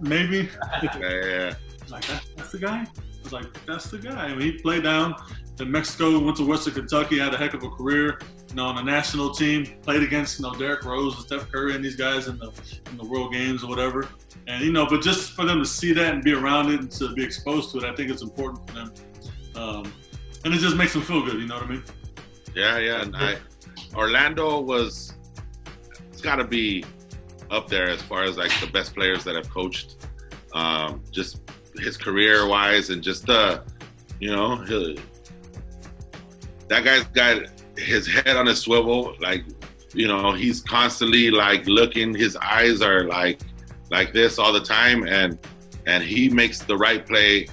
maybe. Yeah, like that, that's the guy. I was like, that's the guy. I mean, he played down in Mexico, went to Western Kentucky, had a heck of a career. You know, on the national team, played against you know Derrick Rose and Steph Curry and these guys in the in the World Games or whatever. And you know, but just for them to see that and be around it and to be exposed to it, I think it's important for them. Um, and it just makes them feel good. You know what I mean? Yeah, yeah. And I, Orlando was, it's got to be up there as far as like the best players that have coached. Um, just his career wise and just uh, you know, that guy's got his head on a swivel. Like, you know, he's constantly like looking. His eyes are like like this all the time, and and he makes the right play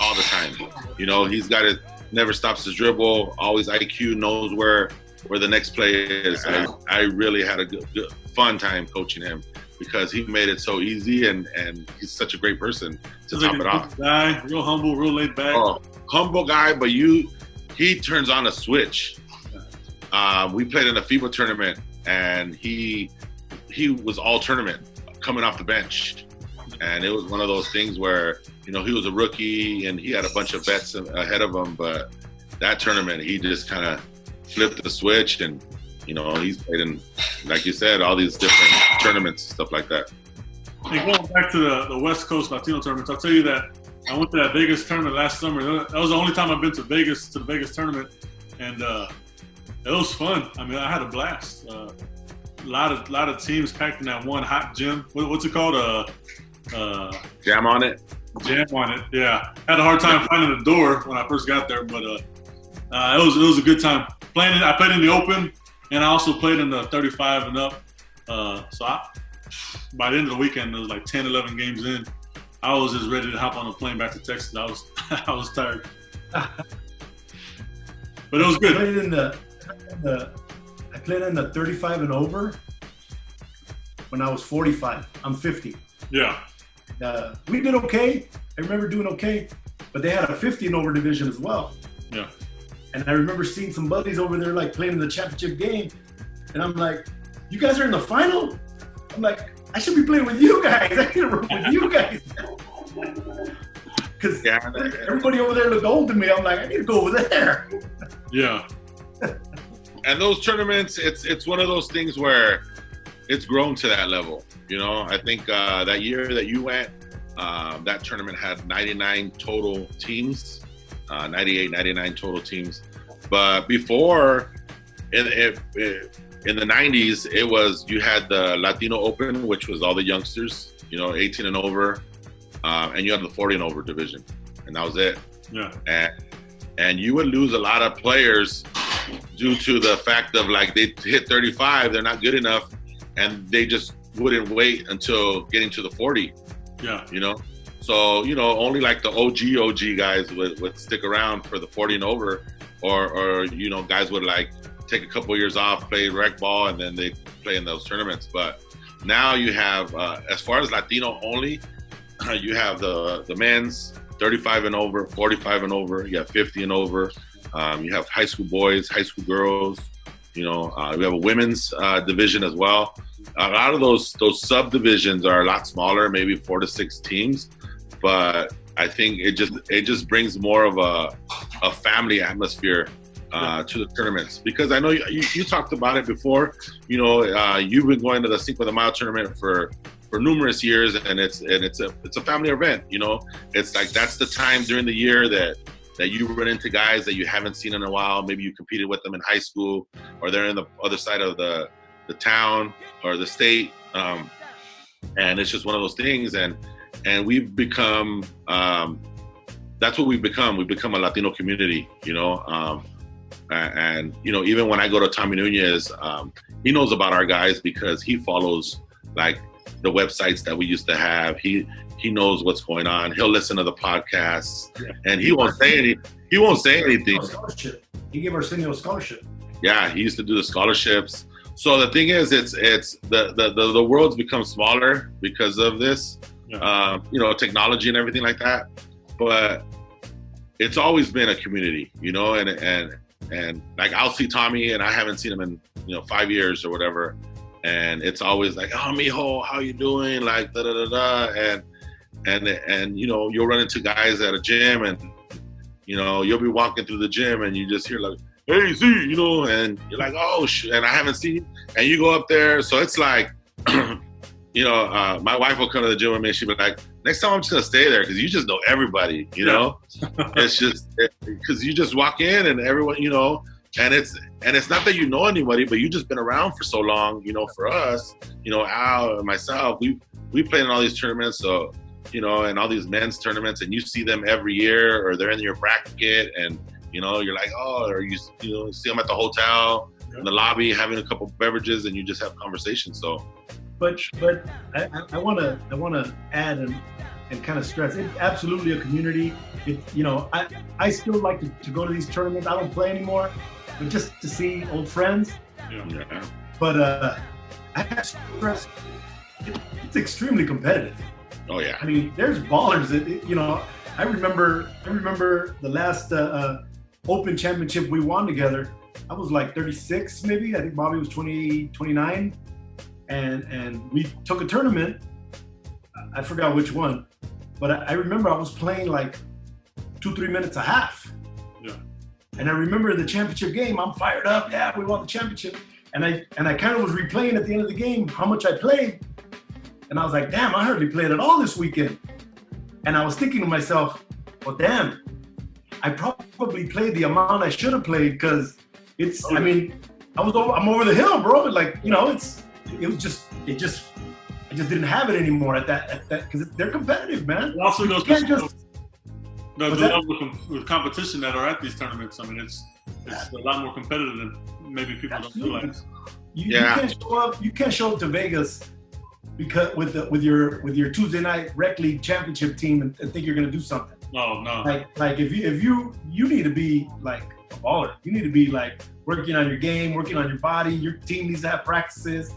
all the time. You know, he's got it. Never stops his dribble. Always IQ knows where where the next play is. I, I really had a good, good, fun time coaching him because he made it so easy and and he's such a great person to He's top like it off. guy, real humble, real laid back. Oh, humble guy, but you he turns on a switch. Uh, we played in a FIBA tournament and he he was all tournament coming off the bench. And it was one of those things where, you know, he was a rookie and he had a bunch of vets ahead of him, but that tournament he just kind of flipped the switch and you know, he's played in like you said, all these different tournaments, and stuff like that. And going back to the, the West Coast Latino tournaments, I'll tell you that I went to that Vegas tournament last summer. That was the only time I've been to Vegas to the Vegas tournament, and uh, it was fun. I mean, I had a blast. Uh, a lot of lot of teams packed in that one hot gym. What, what's it called? Uh, uh, Jam on it. jam on it. Yeah, had a hard time finding the door when I first got there, but uh, uh, it was it was a good time playing. It, I played in the open, and I also played in the 35 and up. Uh, so I, by the end of the weekend, it was like 10, 11 games in. I was just ready to hop on a plane back to Texas. I was I was tired, but it was good. I played in the, in the I played in the 35 and over when I was 45. I'm 50. Yeah, Uh, we did okay. I remember doing okay, but they had a 50 and over division as well. yeah. And I remember seeing some buddies over there like playing in the championship game, and I'm like, "You guys are in the final." I'm like, "I should be playing with you guys. I need to room with you guys." Because Yeah. everybody over there looked old to me. I'm like, I need to go over there. Yeah, and those tournaments, it's it's one of those things where it's grown to that level. You know, I think uh, that year that you went, um, that tournament had 99 total teams, uh, 98, 99 total teams. But before, in, in, in the 90s, it was you had the Latino Open, which was all the youngsters, you know, 18 and over, um, and you had the 40 and over division, and that was it yeah, and and you would lose a lot of players due to the fact of like they hit 35, they're not good enough, and they just wouldn't wait until getting to the 40. Yeah. You know, so you know only like the OG OG guys would, would stick around for the 40 and over, or or you know guys would like take a couple years off, play rec ball, and then they play in those tournaments. But now you have, uh, as far as Latino only, you have the the men's 35 and over, 45 and over. You have 50 and over. Um, you have high school boys, high school girls. You know, uh, we have a women's uh, division as well. A lot of those those subdivisions are a lot smaller, maybe four to six teams, but I think it just it just brings more of a a family atmosphere uh, to the tournaments because I know you, you, you talked about it before. You know, uh, you've been going to the Cinco de Mayo tournament for for numerous years, and it's and it's a it's a family event. You know, it's like that's the time during the year that that you run into guys that you haven't seen in a while. Maybe you competed with them in high school, or they're in the other side of the the town or the state, um, and it's just one of those things. And and we've become um, that's what we've become. We've become a Latino community, you know. Um, and, you know, even when I go to Tommy Nunez, um, he knows about our guys because he follows like the websites that we used to have. He he knows what's going on. He'll listen to the podcasts, Yeah. and he won't say any. He won't say anything. Scholarship. He gave Arsenio a scholarship. Yeah, he used to do the scholarships. So the thing is, it's it's the the the, the world's become smaller because of this, Yeah. um, you know, technology and everything like that. But it's always been a community, you know, and and and like I'll see Tommy, and I haven't seen him in you know five years or whatever, and it's always like, oh, mijo, how you doing? Like da da da da, and and and you know, you'll run into guys at a gym, and you know, you'll be walking through the gym, and you just hear like hey Z, you know, and you're like, oh shit, and I haven't seen, and you go up there, so it's like, you know, uh, my wife will come to the gym with me, and she'll be like, next time I'm just gonna stay there because you just know everybody, you know, it's just because you just walk in and everyone, you know, and it's and it's not that you know anybody, but you just been around for so long, you know. For us, you know, Al and myself, we we play in all these tournaments, so you know, and all these men's tournaments, and you see them every year, or they're in your bracket, and you know, you're like, oh, or you you know, see them at the hotel in the lobby having a couple beverages, and you just have conversations. So But but I, want to I want to add and and kind of stress it's absolutely a community. It you know I I still like to, to go to these tournaments. I don't play anymore, but just to see old friends. yeah, But uh, I have to stress it, it's extremely competitive. oh yeah, I mean, there's ballers that you know. I remember I remember the last uh, uh, Open Championship we won together. I was like 36 maybe. I think Bobby was 20, 29. And and we took a tournament. I- forgot which one, but I, I remember I was playing like two, three minutes a half. Yeah. And I remember the championship game, I'm fired up. Yeah, we won the championship. And I and I kind of was replaying at the end of the game how much I played. And I was like, damn, I hardly played at all this weekend. And I was thinking to myself, well, damn, I probably played the amount I should have played because it's, oh, I mean, I was over, I'm over the hill, bro. Like, you know, it's, it was just, it just, I just didn't have it anymore at that, at that, because they're competitive, man. It also goes You can't to just, the, the level of com- competition that are at these tournaments. I mean, it's it's a lot more competitive than maybe people don't Absolutely. realize. you, Yeah. you can't show up, you can't show up to Vegas because with the, with your, with your Tuesday night rec league championship team and, and think you're going to do something. No, no. like like if you if you you need to be like a baller you need to be like working on your game working on your body your team needs to have practices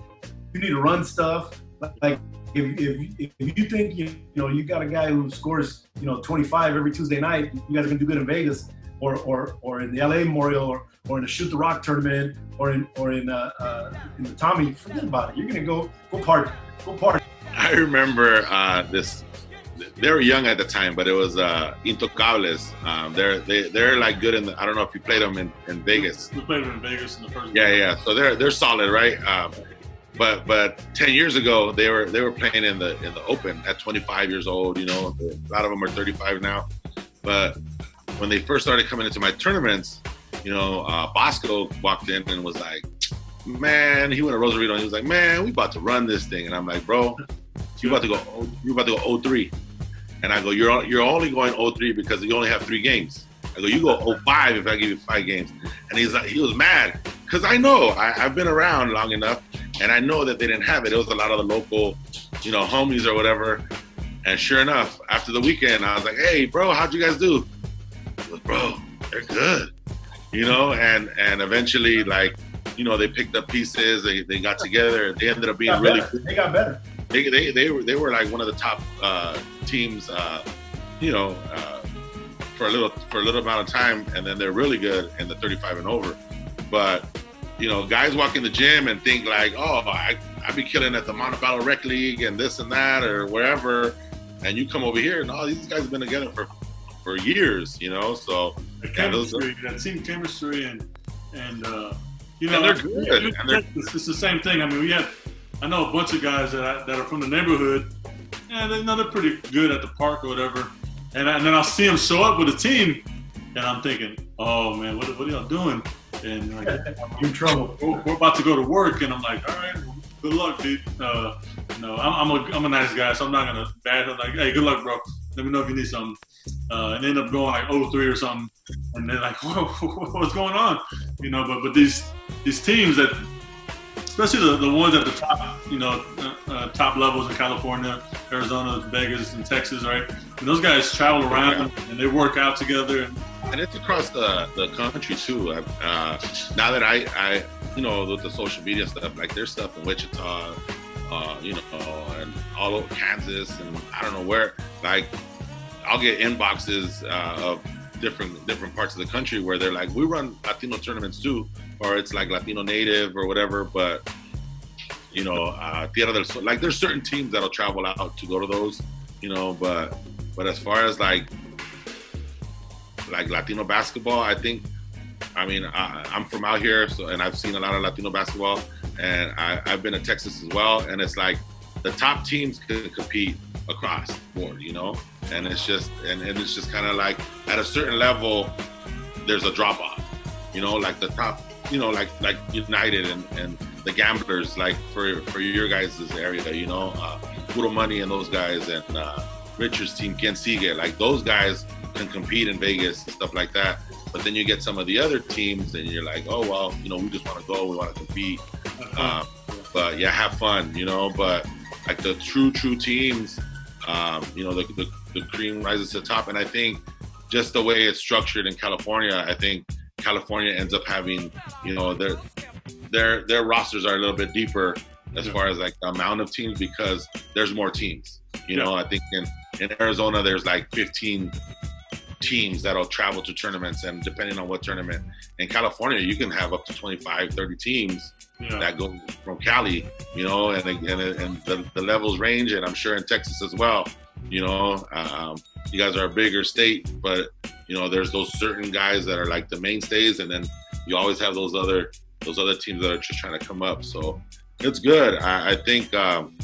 you need to run stuff like if, if, if you think you, you know you got a guy who scores you know 25 every tuesday night you guys are gonna do good in vegas or or, or in the la memorial or, or in the shoot the rock tournament or in or in uh, uh in the tommy forget about it you're gonna go go party go party I remember uh, this. They were young at the time, but it was uh, Intocables. Um, they're they, they're like good in. The, I don't know if you played them in, in Vegas. We played them in Vegas in the first. Yeah, yeah. So they're they're solid, right? Um, but but ten years ago they were they were playing in the in the Open at 25 years old. You know, a lot of them are 35 now. But when they first started coming into my tournaments, you know, uh, Bosco walked in and was like, "Man," he went to Rosarito and he was like, "Man, we about to run this thing," and I'm like, "Bro, you about to go you about to go 03," and I go, "You're you're only going 03 because you only have three games." I go, "You go 05 if I give you five games," and he's like, he was mad because I know I, I've been around long enough, and I know that they didn't have it. It was a lot of the local, you know, homies or whatever. And sure enough, after the weekend, I was like, "Hey, bro, how'd you guys do?" Bro, they're good, you know. And and eventually, like, you know, they picked up pieces. They, they got together. They ended up being really. They got better. They, they, they were they were like one of the top uh, teams, uh, you know, uh, for a little for a little amount of time, and then they're really good in the 35 and over. But you know, guys walk in the gym and think like, oh, I I be killing at the Montebello Rec League and this and that or wherever, and you come over here and all these guys have been together for for years, you know. So those chemistry, that team chemistry, and and uh, you know, And they're good, you- and they're- it's, it's the same thing. I mean, we have I know a bunch of guys that I, that are from the neighborhood, and they know they're pretty good at the park or whatever. And, I, and then I'll see them show up with a team, and I'm thinking, oh man, what, what are y'all doing? And like, You're in trouble. we're, we're about to go to work, and I'm like, all right, good luck, dude. Uh, no, I'm, I'm, a, I'm a nice guy, so I'm not gonna bad. I'm like, hey, good luck, bro. Let me know if you need something. Uh, and end up going like 0-3 or something, and they're like, what's going on? You know, but but these these teams that, especially the, the ones at the top, you know, uh, uh, top levels in California, Arizona, Vegas, and Texas, right? And those guys travel around and they work out together. And, it's across the, the country too. Uh, now that I, I, you know, with the social media stuff, like there's stuff in Wichita, uh, you know, and all over Kansas, and I don't know where. Like, I'll get inboxes uh, of different different parts of the country where they're like, we run Latino tournaments too, or it's like Latino native or whatever, but. You know, uh, Tierra del Sol. Like, there's certain teams that'll travel out to go to those. You know, but but as far as like like Latino basketball, I think. I mean, I, I'm from out here, so and I've seen a lot of Latino basketball, and I, I've been to Texas as well, and it's like the top teams can compete across the board, you know, and it's just and, and it's just kind of like at a certain level, there's a drop off, you know, like the top, you know, like like United and and the Gamblers, like for for your guys' area, you know, uh, Puro Money and those guys, and uh, Richard's team, Ken Sigue, like those guys can compete in Vegas and stuff like that. But then you get some of the other teams, and you're like, oh well, you know, we just want to go, we want to compete. Um, but yeah, have fun, you know. But like the true, true teams, um, you know, the, the the cream rises to the top, and I think just the way it's structured in California, I think California ends up having, you know, their their their rosters are a little bit deeper as Yeah. far as like the amount of teams because there's more teams. You know, I think in in Arizona there's like 15 teams that'll travel to tournaments and depending on what tournament in california you can have up to 25 30 teams yeah. that go from cali you know and and, and the, the levels range and i'm sure in texas as well you know um, you guys are a bigger state but you know there's those certain guys that are like the mainstays and then you always have those other those other teams that are just trying to come up so it's good i, I think um,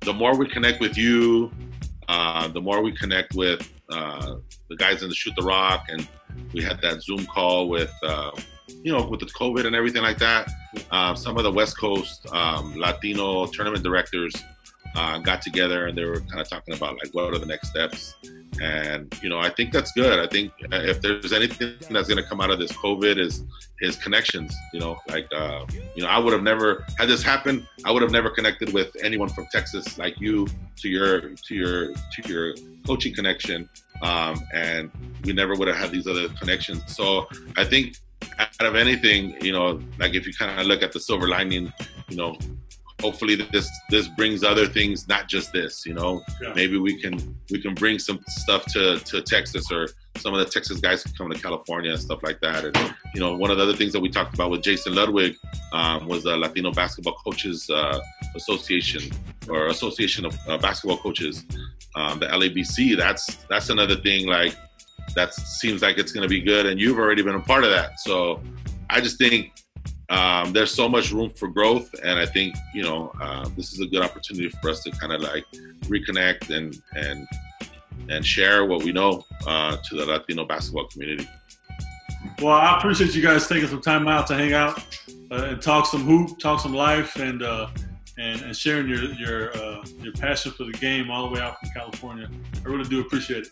the more we connect with you uh, the more we connect with uh, the guys in the Shoot the Rock, and we had that Zoom call with, uh, you know, with the COVID and everything like that. Uh, some of the West Coast um, Latino tournament directors uh, got together and they were kind of talking about like what are the next steps. And you know, I think that's good. I think uh, if there's anything that's going to come out of this COVID is is connections. You know, like uh, you know, I would have never had this happen. I would have never connected with anyone from Texas like you to your to your to your coaching connection, um, and we never would have had these other connections. So I think out of anything, you know, like if you kind of look at the silver lining, you know, hopefully this this brings other things, not just this. You know, Yeah. maybe we can we can bring some stuff to to Texas or some of the Texas guys can come to California and stuff like that. And you know, one of the other things that we talked about with Jason Ludwig um, was the Latino Basketball Coaches uh, Association or Association of uh, Basketball Coaches, um, the LABC. That's that's another thing like that seems like it's going to be good, and you've already been a part of that. So I just think um, there's so much room for growth, and I think you know uh, this is a good opportunity for us to kind of like reconnect and and and share what we know uh, to the Latino basketball community. Well, I appreciate you guys taking some time out to hang out uh, and talk some hoop, talk some life, and uh, and, and sharing your your uh, your passion for the game all the way out from California. I really do appreciate it.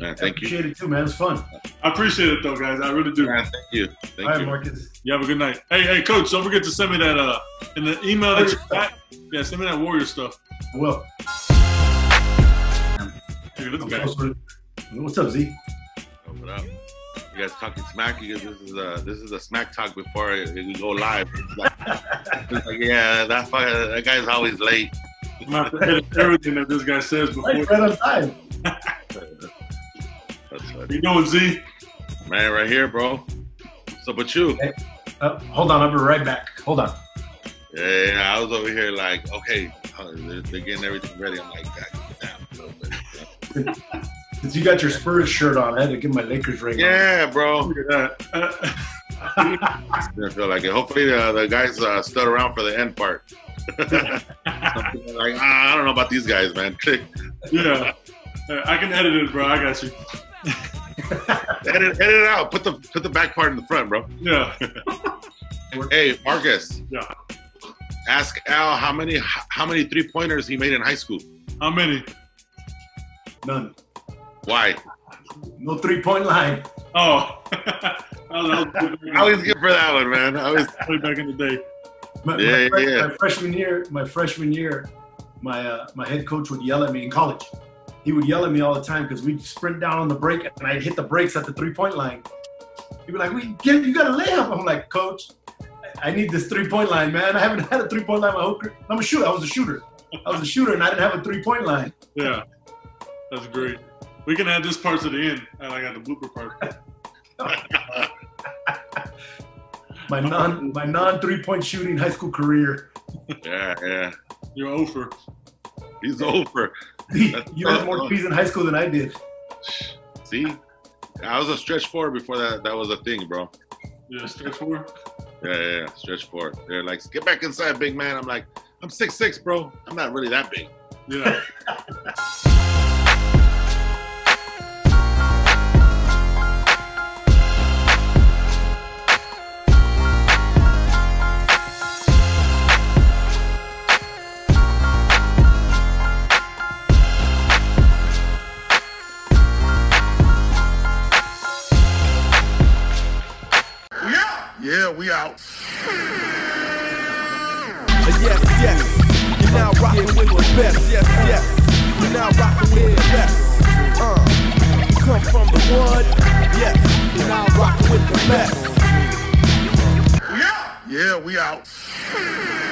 Uh, thank you. Appreciate it too, man. It's fun. I appreciate it though, guys. I really do. Man, thank you. Thank All right, you. Marcus. You have a good night. Hey, hey, coach, don't forget to send me that uh in the email that you got. Yeah, send me that warrior stuff. Well, Look at this I'm guy. close what's up, Z? Oh, what up? You guys talking smack? You guys, this is a this is a smack talk before we go live. Like, like, yeah, that fucker, that guy's always late. I'm gonna have to edit everything that this guy says before. Right, right on time. That's How funny. you doing, Z? man, right here, bro. What's up but you, Uh, hold on, I'll be right back. Hold on. yeah, I was over here like, okay, uh, they're, they're getting everything ready. I'm like, God little bit. Since you got your Spurs shirt on, I had to get my Lakers ring Yeah, bro. Look at that. Uh, feel like it. Hopefully, the, the guys uh, stood around for the end part. like, ah, I don't know about these guys, man. Click. yeah. Uh, I can edit it, bro. I got you. Edit, edit it out. Put the put the back part in the front, bro. Yeah. Hey, Marcus. Yeah. Ask Al how many how many three pointers he made in high school. How many? None. Why? No three point line. Oh. was, I always good for that one, man. I was back in the day. My, my Yeah, fresh- yeah. my freshman year, my freshman year, my uh, my head coach would yell at me in college. He would yell at me all the time because we'd sprint down on the break and I'd hit the brakes at the three point line. He'd be like, "We get you got a layup." I'm like, "Coach, I I need this three point line, man. I haven't had a three point line my whole career. I'm a shooter. I was a shooter. I was a shooter, and I didn't have a three point line. Yeah. That's great. We can add this part to the end. And I got the blooper part. My non my non three point shooting high school career. yeah, yeah. You're over. He's over. you had more uh-huh. threes in high school than I did. See, I was a stretch four before that. That was a thing, bro. Yeah, stretch four. Yeah, yeah, yeah. stretch four. They're like, get back inside, big man. I'm like, I'm six six, bro. I'm not really that big. Yeah. we out. Yes, yes. You're now rocking with the best. Yes, yes. You're now rocking with the best. Uh, come from the wood. Yes. You're now rocking with the best. Yeah, we out.